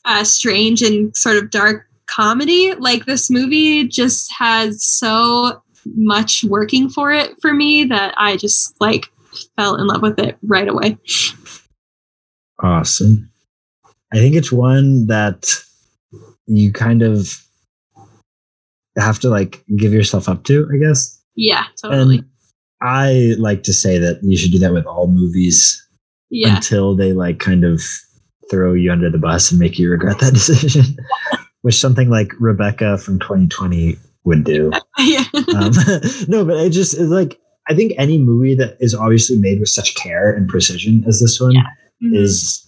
uh, strange and sort of dark comedy. Like this movie just has so much working for it for me that I just like fell in love with it right away. Awesome. I think it's one that you kind of have to like give yourself up to, I guess. Yeah, totally. And I like to say that you should do that with all movies yeah. until they like kind of throw you under the bus and make you regret that decision, which something like Rebecca from 2020 would do. Yeah. um, no, but I just like I think any movie that is obviously made with such care and precision as this one Yeah. Mhm. is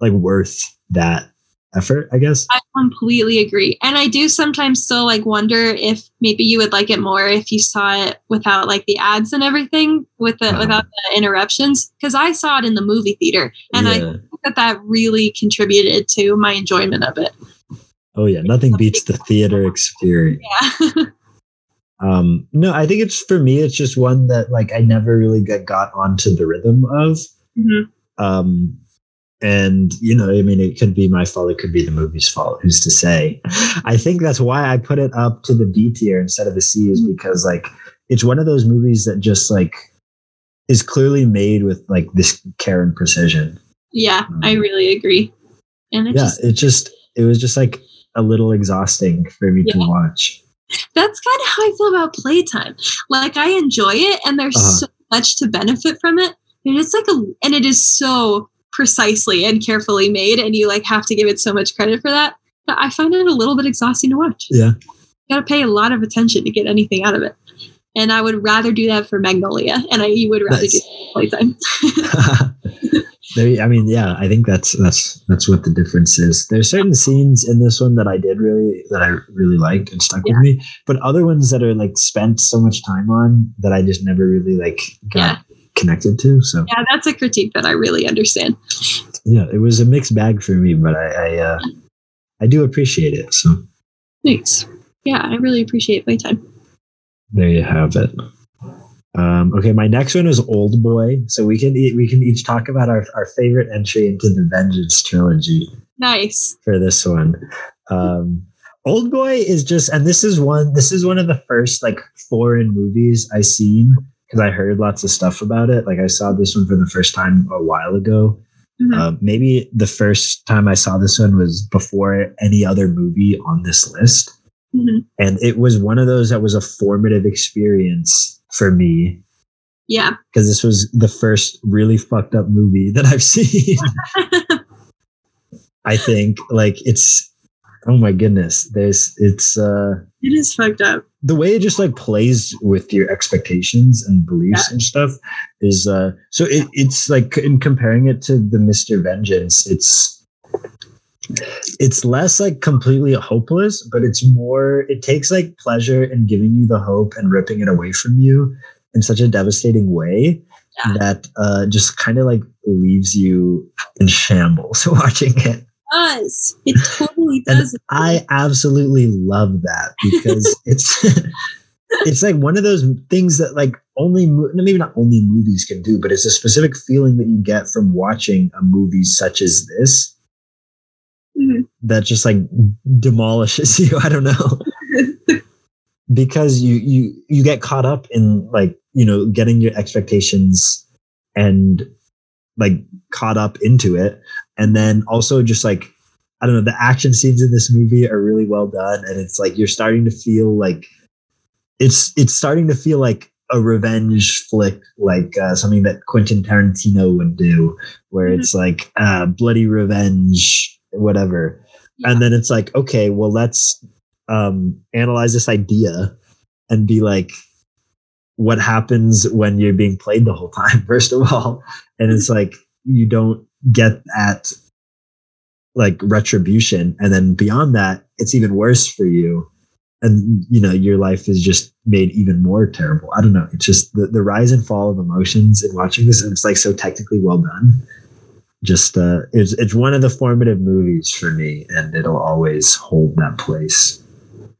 like worth that effort, I guess. I completely agree. And I do sometimes still like wonder if maybe you would like it more if you saw it without like the ads and everything with the Uh-huh. without the interruptions because I saw it in the movie theater and I Yeah. think that that really contributed to my enjoyment of it. oh yeah, nothing beats the theater experience. Yeah. Um, no, I think it's for me. It's just one that like I never really got got onto the rhythm of. Mhm. Um, and you know, I mean, it could be my fault. It could be the movie's fault. Who's to say? I think that's why I put it up to the B tier instead of a C, is because like it's one of those movies that just like is clearly made with like this care and precision. Yeah, I really agree. And it yeah, just it just it was just like a little exhausting for me to watch. that's kind of how I feel about playtime. Like I enjoy it and there's Uh-huh. so much to benefit from it. And it's like a and it is so precisely and carefully made and you like have to give it so much credit for that. But I find it a little bit exhausting to watch. Yeah. You gotta pay a lot of attention to get anything out of it. And I would rather do that for Magnolia and I you would rather Nice. do that for playtime. there, I mean, yeah, I think that's that's that's what the difference is. There's certain scenes in this one that I did really that I really liked and stuck Yeah. with me, but other ones that are like spent so much time on that I just never really like got connected to. So yeah, that's a critique that I really understand. yeah, it was a mixed bag for me, but I I, uh, I do appreciate it. So Thanks. Yeah, I really appreciate my time. there you have it. Um, okay, my next one is Old Boy. So we can e- we can each talk about our, our favorite entry into the Vengeance trilogy. Nice. for this one. Um, Old Boy is just, and this is one. This is one of the first like foreign movies I seen because I heard lots of stuff about it. Like I saw this one for the first time a while ago. Mhm. Um, maybe the first time I saw this one was before any other movie on this list, Mhm. and it was one of those that was a formative experience for me Yeah. because this was the first really fucked up movie that I've seen. I think like it's oh my goodness. There's it's uh it is fucked up. the way it just like plays with your expectations and beliefs and stuff is uh so it, it's like in comparing it to the Mr. Vengeance, it's it's less like completely hopeless, but it's more it takes like pleasure in giving you the hope and ripping it away from you in such a devastating way Yeah. that uh just kind of like leaves you in shambles watching it. does. It totally And does. I absolutely love that because it's it's like one of those things that like only maybe not only movies can do, but it's a specific feeling that you get from watching a movie such as this Mhm. that just like demolishes you. I don't know. because you you you get caught up in like, you know, getting your expectations and like caught up into it and then also just like I don't know, the action scenes in this movie are really well done, and it's like you're starting to feel like it's it's starting to feel like a revenge flick, like uh, something that Quentin Tarantino would do, where it's like uh, bloody revenge, whatever. And then it's like, okay, well, let's um, analyze this idea and be like, what happens when you're being played the whole time? First of all, and it's like you don't get at like retribution. And then beyond that it's even worse for you. And you know your life is just made even more terrible. I don't know. It's just the, the rise and fall of emotions in watching this and it's like so technically well done just uh it's it's one of the formative movies for me and it'll always hold that place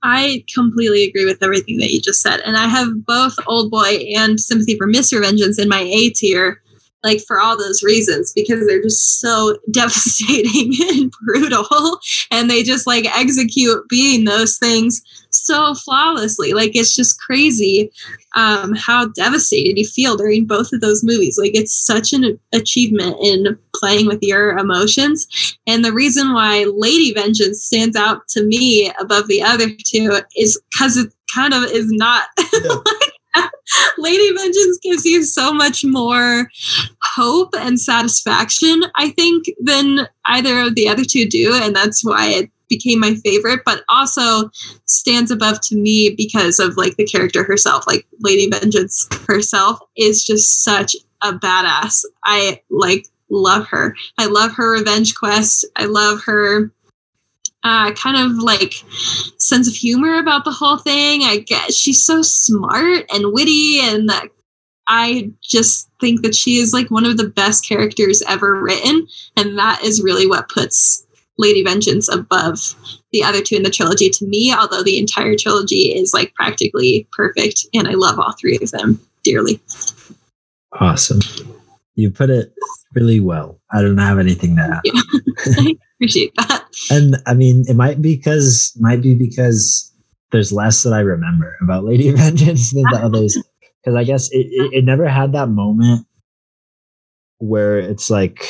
I completely agree with everything that you just said. And I have both Old Boy and Sympathy for Mr. Vengeance in my A tier, like for all those reasons, because they're just so devastating and brutal. And they just like execute being those things so flawlessly. Like it's just crazy um, how devastated you feel during both of those movies. Like it's such an achievement in playing with your emotions. And the reason why Lady Vengeance stands out to me above the other two is because it kind of is not. Lady Vengeance gives you so much more hope and satisfaction, I think, than either of the other two do. And that's why it became my favorite, but also stands above to me because of like the character herself. Like Lady Vengeance herself is just such a badass. I like love her. I love her revenge quest. I love her uh, kind of like sense of humor about the whole thing. I guess she's so smart and witty, and I just think that she is like one of the best characters ever written, and that is really what puts Lady Vengeance above the other two in the trilogy to me. Although the entire trilogy is like practically perfect, and I love all three of them dearly. Awesome. You put it really well. I don't have anything to add. Yeah. I appreciate that. And I mean, it might be because might be because there's less that I remember about Lady Vengeance than the others. Because I guess it, it, it never had that moment where it's like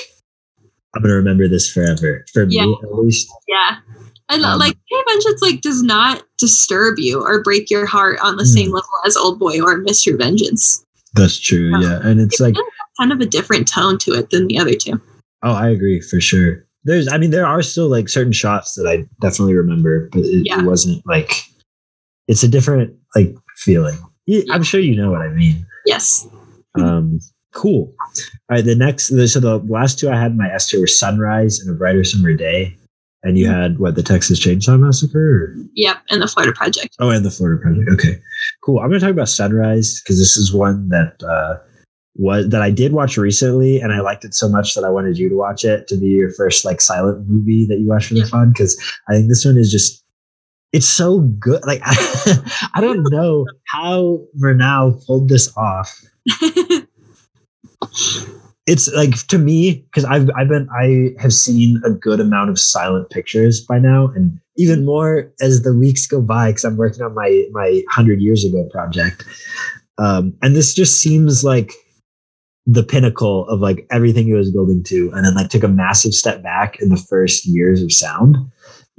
I'm gonna remember this forever. For yeah. me, at least. Yeah. And um, like Vengeance like does not disturb you or break your heart on the mm. same level as Old Boy or Mr. Vengeance. That's true. Um, yeah. And it's like kind of a different tone to it than the other two. Oh, I agree for sure. There's, I mean, there are still like certain shots that I definitely remember, but it, yeah. it wasn't like it's a different like feeling. Yeah, I'm sure you know what I mean. Yes. Um, cool. All right. The next, so the last two I had in my S tier were Sunrise and A Brighter Summer Day. And you mm-hmm. had what the Texas Chainsaw Massacre? Or? Yep, and the Florida Project. Oh, and the Florida Project. Okay, cool. I'm going to talk about Sunrise because this is one that uh, was that I did watch recently, and I liked it so much that I wanted you to watch it to be your first like silent movie that you watched for the fun. Because I think this one is just it's so good. Like I, I don't know how Murnau pulled this off. it's like to me because I've I've been I have seen a good amount of silent pictures by now, and even more as the weeks go by because I'm working on my my hundred years ago project. Um, and this just seems like the pinnacle of like everything he was building to, and then like took a massive step back in the first years of sound.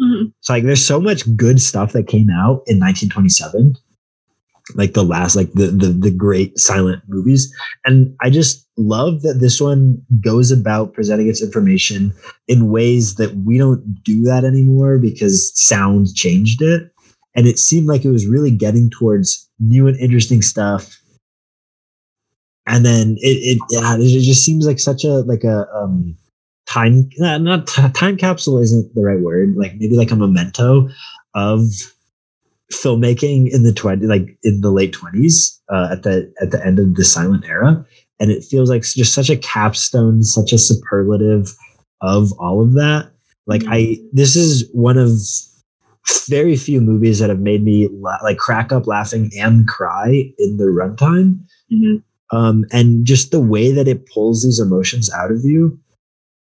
Mm-hmm. So like, there's so much good stuff that came out in 1927, like the last, like the the the great silent movies, and I just love that this one goes about presenting its information in ways that we don't do that anymore because sound changed it, and it seemed like it was really getting towards new and interesting stuff. And then it it, yeah, it just seems like such a like a um time not time capsule isn't the right word like maybe like a memento of filmmaking in the 20 like in the late 20s uh, at the at the end of the silent era. And it feels like just such a capstone such a superlative of all of that. Like mm-hmm. i this is one of very few movies that have made me la- like crack up laughing and cry in the runtime. Mm-hmm. Um, and just the way that it pulls these emotions out of you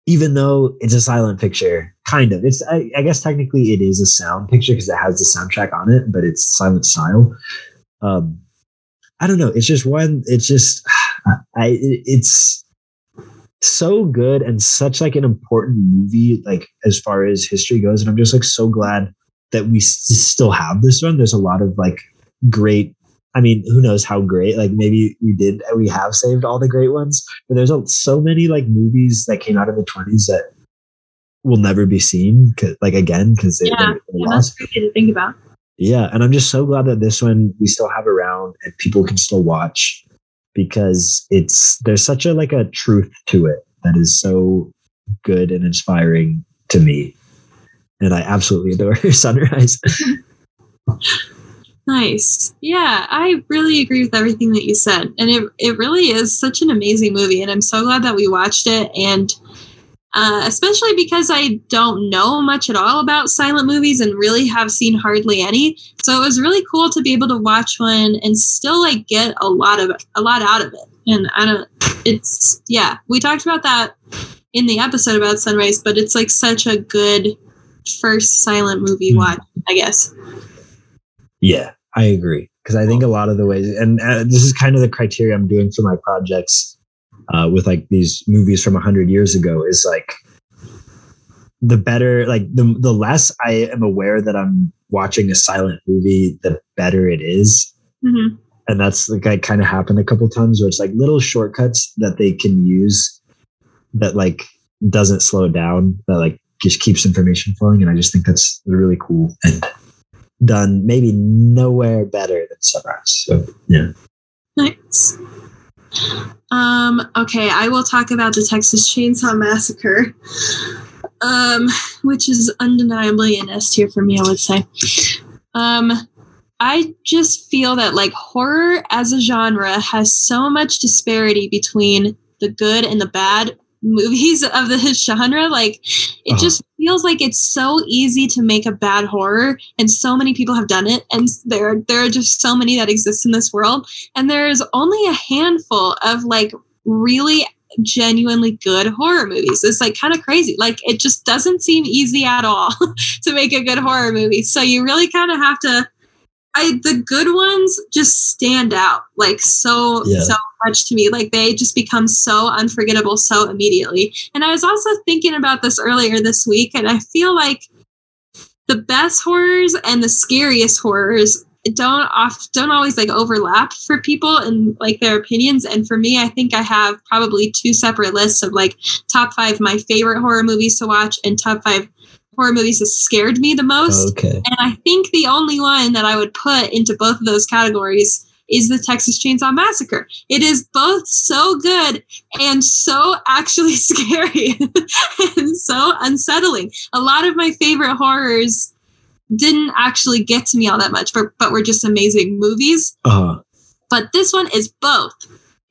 even though it's a silent picture kind of. It's i, I guess technically it is a sound picture because it has the soundtrack on it but it's silent style. Um, i don't know. It's just one it's just i it's so good and such like an important movie like as far as history goes and i'm just like so glad that we s- still have this one. There's a lot of like great I mean, who knows how great? Like maybe we did, we have saved all the great ones, but there's a, so many like movies that came out in the 20s that will never be seen, like again, because they, yeah, yeah that's crazy to think about. Yeah, and I'm just so glad that this one we still have around and people can still watch because it's there's such a like a truth to it that is so good and inspiring to me, and I absolutely adore Sunrise. Nice. Yeah, I really agree with everything that you said. And it, it really is such an amazing movie. And I'm so glad that we watched it. And uh, especially because I don't know much at all about silent movies and really have seen hardly any. So it was really cool to be able to watch one and still like get a lot of a lot out of it. And I don't it's yeah, we talked about that in the episode about Sunrise, but it's like such a good first silent movie mm. watch, I guess. Yeah, I agree because I think a lot of the ways, and uh, this is kind of the criteria I'm doing for my projects uh, with like these movies from hundred years ago is like the better, like the the less I am aware that I'm watching a silent movie, the better it is. Mm-hmm. And that's like I kind of happened a couple times where it's like little shortcuts that they can use that like doesn't slow down that like just keeps information flowing. And I just think that's really cool and done maybe nowhere better than Sunrise. So yeah. Nice. Um, okay, I will talk about the Texas Chainsaw Massacre, um, which is undeniably an S tier for me, I would say. Um, I just feel that like horror as a genre has so much disparity between the good and the bad movies of the genre. Like it uh-huh. just feels like it's so easy to make a bad horror, and so many people have done it, and there there are just so many that exist in this world, and there's only a handful of like really genuinely good horror movies. It's like kind of crazy. Like it just doesn't seem easy at all to make a good horror movie. So you really kind of have to I the good ones just stand out like so yeah. so much to me. Like they just become so unforgettable so immediately. And I was also thinking about this earlier this week, and I feel like the best horrors and the scariest horrors don't off don't always like overlap for people and like their opinions and for me i think i have probably two separate lists of like top five my favorite horror movies to watch and top five horror movies that scared me the most. Okay. And I think the only one that I would put into both of those categories is the Texas Chainsaw Massacre. It is both so good and so actually scary and so unsettling. A lot of my favorite horrors didn't actually get to me all that much, but, but were just amazing movies. Uh-huh. But this one is both.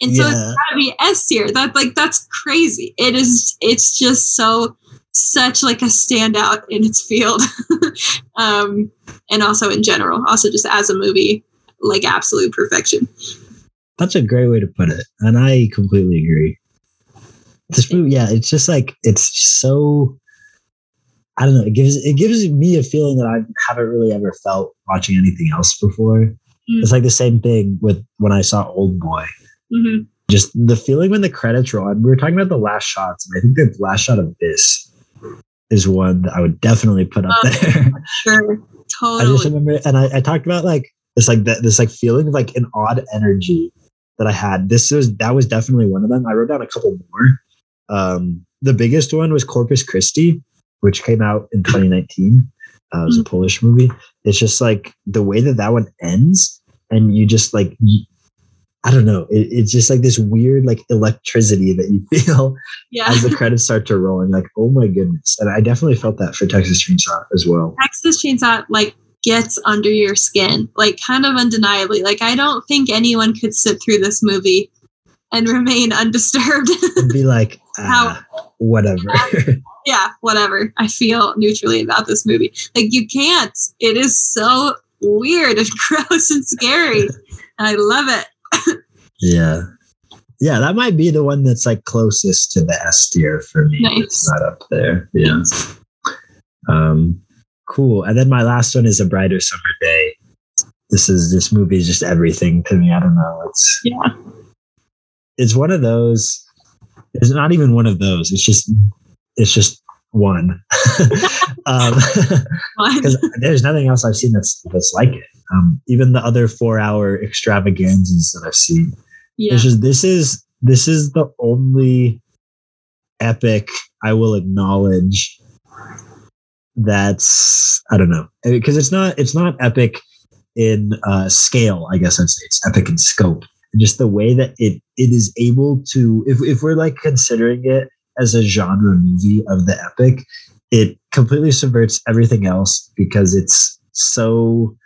And so yeah. it's gotta be S tier. That like that's crazy. It is it's just so such like a standout in its field. Um, and also in general also just as a movie like absolute perfection. That's a great way to put it and i completely agree. This movie yeah it's just like it's so i don't know it gives it gives me a feeling that i haven't really ever felt watching anything else before. Mm-hmm. it's like the same thing with when i saw old boy. Mm-hmm. just the feeling when the credits roll and we were talking about the last shots and i think the last shot of this is one that I would definitely put up oh, there. Sure, totally. I just remember, and I, I talked about like this, like that, this like feeling of like an odd energy that I had. This was that was definitely one of them. I wrote down a couple more. Um, the biggest one was Corpus Christi, which came out in 2019. Uh, it was mm-hmm. a Polish movie. It's just like the way that that one ends, and you just like I don't know. It, it's just like this weird like electricity that you feel yeah. as the credits start to roll. And like, oh my goodness. And I definitely felt that for Texas Chainsaw as well. Texas Chainsaw like gets under your skin, like kind of undeniably. Like I don't think anyone could sit through this movie and remain undisturbed. and be like, ah, How, whatever. Yeah, yeah, whatever. I feel neutrally about this movie. Like you can't. It is so weird and gross and scary. I love it yeah. Yeah, that might be the one that's like closest to the S tier for me. Nice. It's not up there. Yeah. Um, cool. And then my last one is a brighter summer day. This is this movie is just everything to me. I don't know. It's yeah. It's one of those. It's not even one of those. It's just it's just one. um, because there's nothing else I've seen that's that's like it. Um, even the other four hour extravaganzas that I've seen. Yeah. It's just this is this is the only epic I will acknowledge that's I don't know. Because it's not it's not epic in uh, scale I guess I'd say. It's epic in scope. Just the way that it it is able to if if we're like considering it as a genre movie of the epic it completely subverts everything else because it's so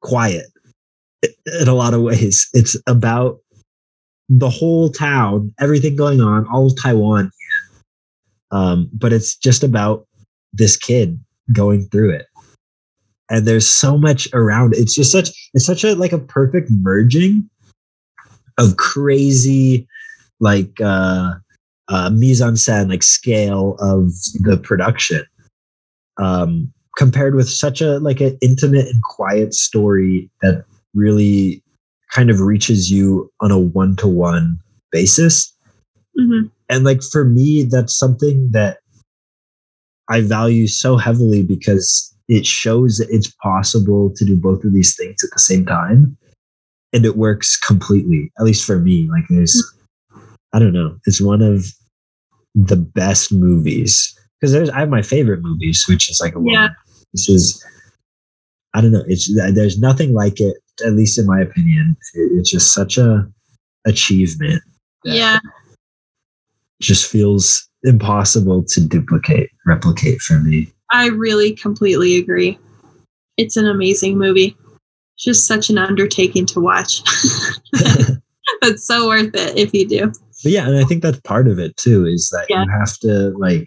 quiet in a lot of ways. It's about the whole town, everything going on, all of Taiwan Um, but it's just about this kid going through it. And there's so much around. It's just such it's such a like a perfect merging of crazy like uh uh mise en scène, like scale of the production. Um compared with such a like an intimate and quiet story that really kind of reaches you on a one-to-one basis mm-hmm. and like for me that's something that i value so heavily because it shows that it's possible to do both of these things at the same time and it works completely at least for me like there's i don't know it's one of the best movies because there's I have my favorite movies, which is like a Yeah. woman. This is I don't know. It's there's nothing like it, at least in my opinion. It- it's just such a achievement. that Yeah. just feels impossible to duplicate, replicate for me. I really completely agree. It's an amazing movie. It's just such an undertaking to watch. but so worth it if you do. But yeah, and I think that's part of it too, is that Yeah. you have to like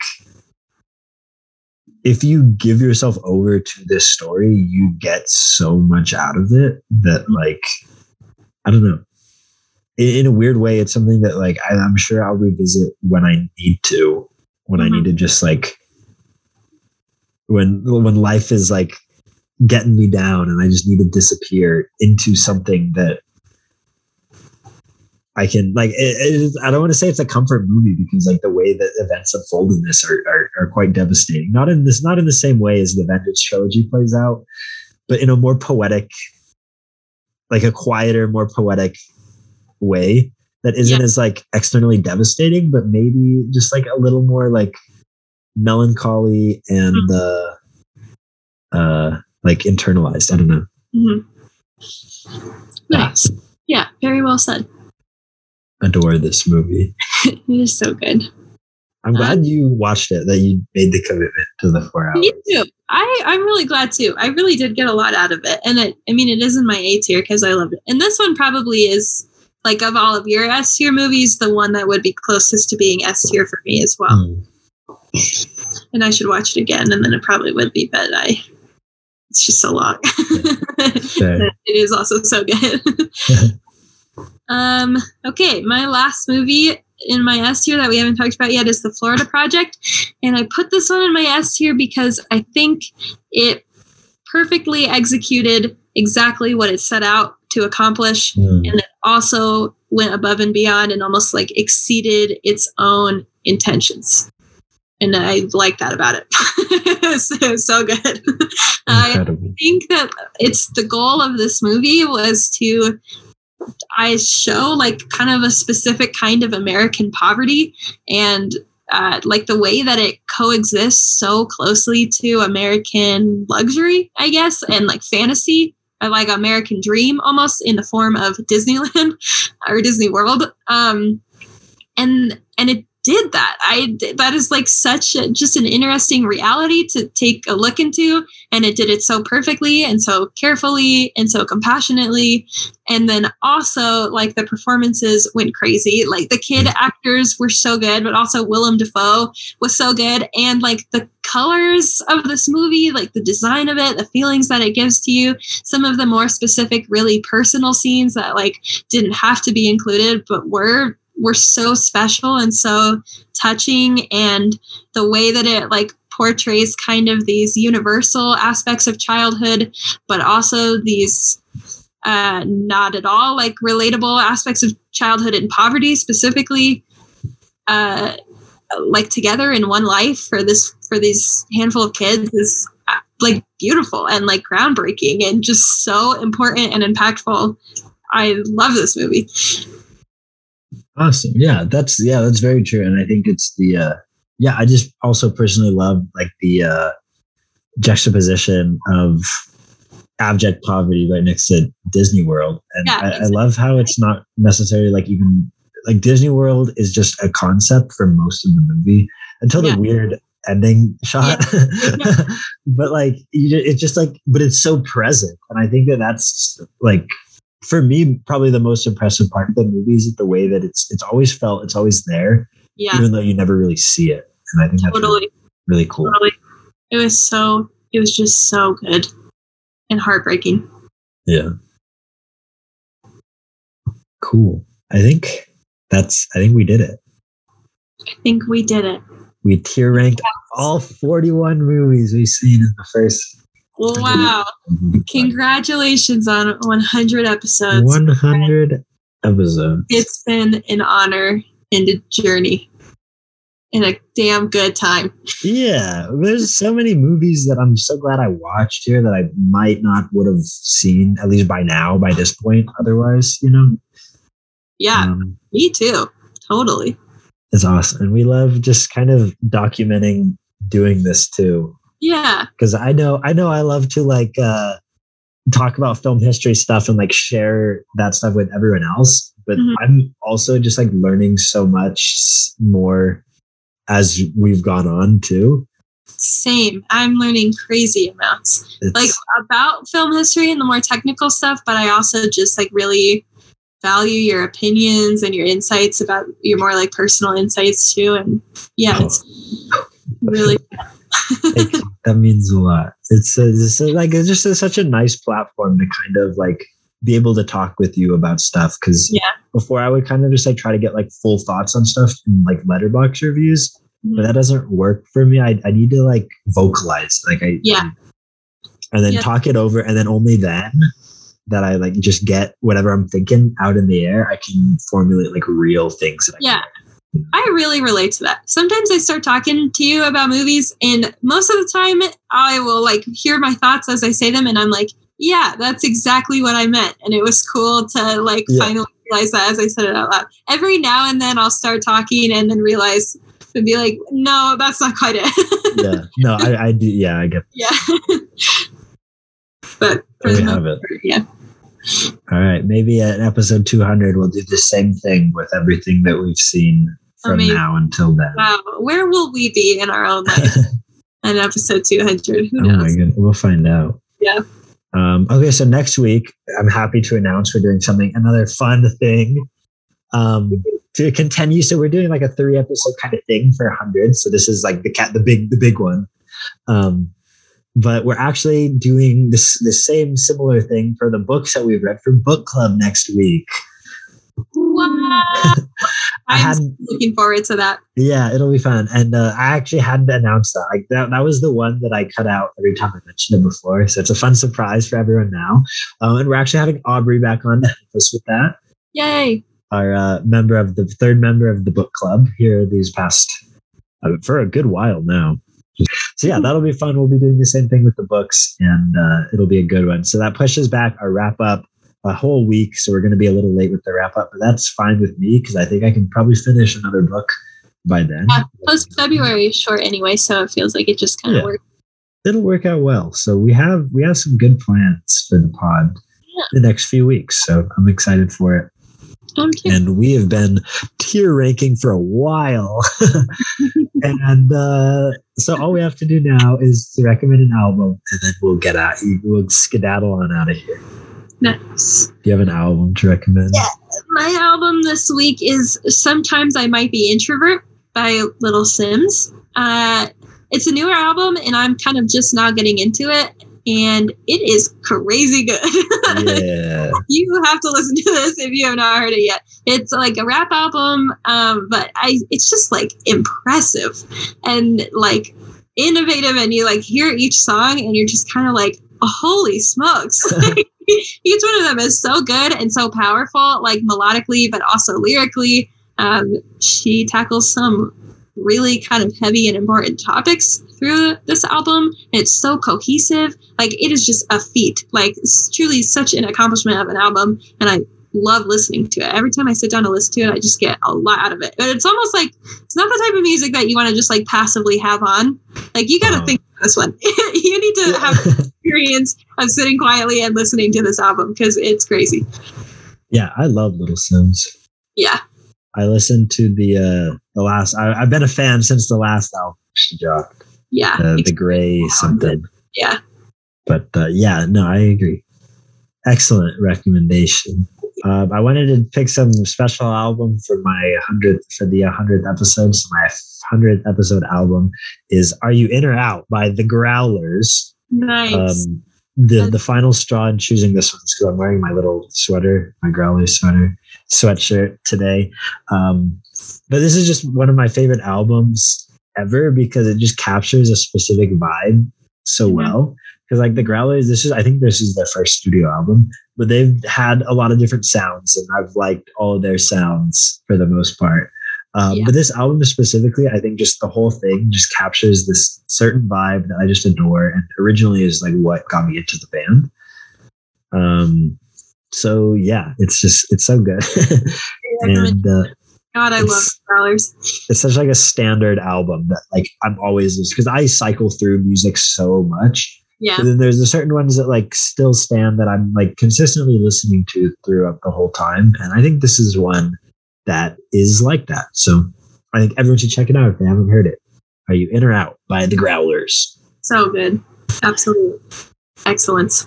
if you give yourself over to this story, you get so much out of it that like I don't know. In, in a weird way, it's something that like I, I'm sure I'll revisit when I need to, when I Mhm. need to just like when when life is like getting me down and I just need to disappear into something that I can like. It, it is, I don't want to say it's a comfort movie because like the way that events unfold in this are, are are quite devastating. Not in this, not in the same way as the Vengeance trilogy plays out, but in a more poetic, like a quieter, more poetic way that isn't Yeah. as like externally devastating, but maybe just like a little more like melancholy and uh uh like internalized. I don't know. Mm-hmm. Nice. Yeah, very well said. Adore this movie. It is so good. I'm glad you watched it, that you made the commitment to the four hours. Me too. I, I'm really glad too. I really did get a lot out of it. And it, I mean, it is in my A tier because I loved it. And this one probably is, like, of all of your S tier movies, the one that would be closest to being S tier for me as well. Mm. And I should watch it again, and then it probably would be, but I, it's just so long. Fair. it is also so good. um, okay, my last movie in my S tier that we haven't talked about yet is The Florida Project. And I put this one in my S tier because I think it perfectly executed exactly what it set out to accomplish Mm. and it also went above and beyond and almost like exceeded its own intentions. And I like that about it. so, so good. I think that it's the goal of this movie was to I show like kind of a specific kind of American poverty and uh, like the way that it coexists so closely to American luxury, I guess, and like fantasy, or like American dream almost in the form of Disneyland or Disney World. Um, and and it did that. I that is like such a, just an interesting reality to take a look into, and it did it so perfectly and so carefully and so compassionately. And then also like the performances went crazy. Like the kid actors were so good, but also Willem Dafoe was so good, and like the colors of this movie, like the design of it, the feelings that it gives to you, some of the more specific, really personal scenes that like didn't have to be included, but were were so special and so touching and the way that it like portrays kind of these universal aspects of childhood but also these uh, not at all like relatable aspects of childhood and poverty specifically uh, like together in one life for this for these handful of kids is uh, like beautiful and like groundbreaking and just so important and impactful. I love this movie Awesome. Yeah, that's yeah, that's very true. And I think it's the uh yeah, I just also personally love like the uh juxtaposition of abject poverty right next to Disney World. And Yeah, I, I love how it's not necessarily like even like Disney World is just a concept for most of the movie until Yeah. the weird ending shot. but like it's just like but it's so present. And I think that that's like for me probably the most impressive part of the movie is the way that it's it's always felt it's always there yeah. even though you never really see it. And i think that's really, totally. really cool. Totally. It was so it was just so good and heartbreaking. Yeah. Cool. I think that's i think we did it. I think we did it. We tier ranked all 41 movies we've seen in the first wow. Congratulations on 100 episodes. 100 episodes. It's been an honor and a journey and a damn good time. Yeah there's so many movies that i'm so glad i watched here that i might not would have seen at least by now by this point otherwise you know? Yeah um, me too. Totally. It's awesome. And we love just kind of documenting doing this too. Yeah. Because I know I know I love to like uh talk about film history stuff and like share that stuff with everyone else. But Mhm. I'm also just like learning so much more as we've gone on too. Same. I'm learning crazy amounts. It's, like about film history and the more technical stuff, but I also just like really value your opinions and your insights about your more like personal insights too. And yeah, Oh. it's really You. that means a lot. It's, it's like it's just a, such a nice platform to kind of like be able to talk with you about stuff. Because Yeah. before I would kind of just like try to get like full thoughts on stuff in like Letterboxd reviews, but mm. that doesn't work for me. I I need to like vocalize, like I Yeah. and then Yeah. talk it over, and then only then that I like just get whatever I'm thinking out in the air. I can formulate like real things. That I Yeah. I really relate to that. Sometimes I start talking to you about movies, and most of the time I will like hear my thoughts as I say them, and I'm like, yeah, that's exactly what I meant. And it was cool to like Yeah. finally realize that as I said it out loud. Every now and then I'll start talking and then realize and be like, no, that's not quite it. yeah. No, I, I do. Yeah, I get. yeah. but We have it. part, yeah. All right, maybe at episode 200 we'll do the same thing with everything that we've seen from Amazing. now until then. Wow. Where will we be in our own life in episode 200? Who Oh my knows? goodness, we'll find out. Yeah. Um, okay, so next week, I'm happy to announce we're doing something, another fun thing um, to continue. So we're doing like a three episode kind of thing for 100. So this is like the cat, the big, the big one. Um, but we're actually doing this the same similar thing for the books that we've read for book club next week. Wow. I I'm hadn't looking forward to that. Yeah, it'll be fun. And uh, I actually hadn't announced that. Like that, that was the one that I cut out every time I mentioned it before. So it's a fun surprise for everyone now. Um, and we're actually having Aubrey back on to help us with that. Yay. Our uh, member of the third member of the book club here these past uh, for a good while now. So yeah, that'll be fun. We'll be doing the same thing with the books, and uh, it'll be a good one. So that pushes back our wrap up a whole week. So we're going to be a little late with the wrap up, but that's fine with me because I think I can probably finish another book by then. Yeah, Post February is short anyway, so it feels like it just kind of Yeah. works. it'll work out well. So we have we have some good plans for the pod Yeah. the next few weeks. So I'm excited for it. And we have been tier ranking for a while. and uh, so all we have to do now is to recommend an album and then we'll get out we'll skedaddle on out of here. Nice. Do you have an album to recommend? Yeah. My album this week is Sometimes I Might Be Introvert by Little Simz. Uh, it's a newer album, and I'm kind of just now getting into it, and it is crazy good. Yeah. you have to listen to this if you have not heard it yet. It's like a rap album, um, but I it's just like impressive and like innovative, and you like hear each song, and you're just kind of like, holy smokes! each one of them is so good and so powerful, like melodically, but also lyrically. Um, she tackles some really kind of heavy and important topics through this album. And It's so cohesive. Like it is just a feat. Like it's truly such an accomplishment of an album. And I love listening to it. Every time I sit down to listen to it, I just get a lot out of it. But it's almost like it's not the type of music that you want to just like passively have on. Like you got to Oh. think of this one. you need to have experience of sitting quietly and listening to this album because it's crazy. yeah, I love Little Simz. Yeah. I listened to the uh the last I, I've been a fan since the last album she dropped. Yeah. Uh, the gray something. Yeah. But uh, yeah, no, I agree. Excellent recommendation. Um, I wanted to pick some special album for my hundredth for the hundredth episode. So my hundredth episode album is "Are You In or Out" by the Growlers. Nice. Um, the the final straw in choosing this one is because I'm wearing my little sweater, my Growlers sweater sweatshirt today. Um, but this is just one of my favorite albums ever because it just captures a specific vibe so Mhm. well. Because like the Growlers, this is I think this is their first studio album, but they've had a lot of different sounds, and I've liked all of their sounds for the most part. Um, Yeah. But this album specifically, I think just the whole thing just captures this certain vibe that I just adore, and originally is like what got me into the band. Um, so yeah, it's just it's so good. and uh, God, I It's- love Growlers. it's such like a standard album that like I'm always because I cycle through music so much. Yeah. But then there's a certain ones that like still stand that I'm like consistently listening to throughout the whole time. And I think this is one that is like that. So I think everyone should check it out if they haven't heard it. Are you in or out by the Growlers? So good. Absolute excellence.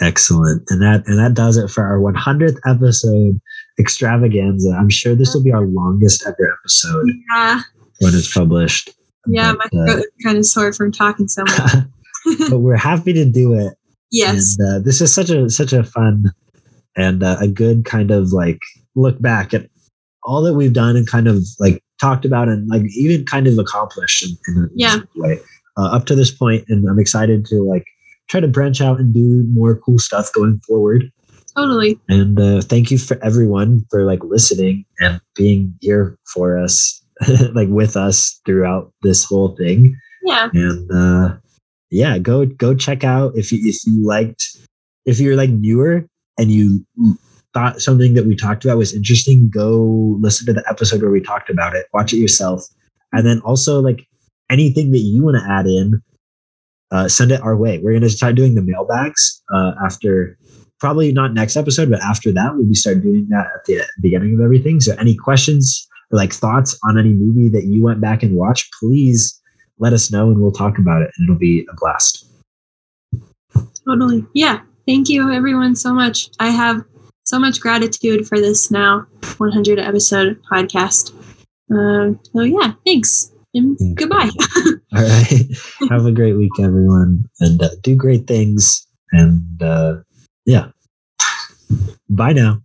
Excellent. And that and that does it for our 100th episode extravaganza. I'm sure this will be our longest ever episode Yeah. when it's published. Yeah, But, my uh, throat is kind of sore from talking so much. but we're happy to do it. yes. And uh, this is such a such a fun and uh, a good kind of like look back at all that we've done and kind of like talked about and like even kind of accomplished in, in a Yeah. way uh, up to this point. And I'm excited to like try to branch out and do more cool stuff going forward. Totally. And uh, thank you for everyone for like listening and being here for us, like with us throughout this whole thing Yeah. and uh yeah go go check out if you if you liked if you're like newer and you thought something that we talked about was interesting go listen to the episode where we talked about it. Watch it yourself. And then also like anything that you want to add in uh, send it our way. We're to start doing the mailbags uh, after probably not next episode but after that we'll be start doing that at the beginning of everything. So any questions like thoughts on any movie that you went back and watched please let us know and we'll talk about it and it'll be a blast. Totally. Yeah. Thank you, everyone, so much. I have so much gratitude for this now 100 episode podcast. Um, so, yeah, thanks. And Mm. goodbye. All right. Have a great week, everyone, and uh, do great things. And uh, yeah, bye now.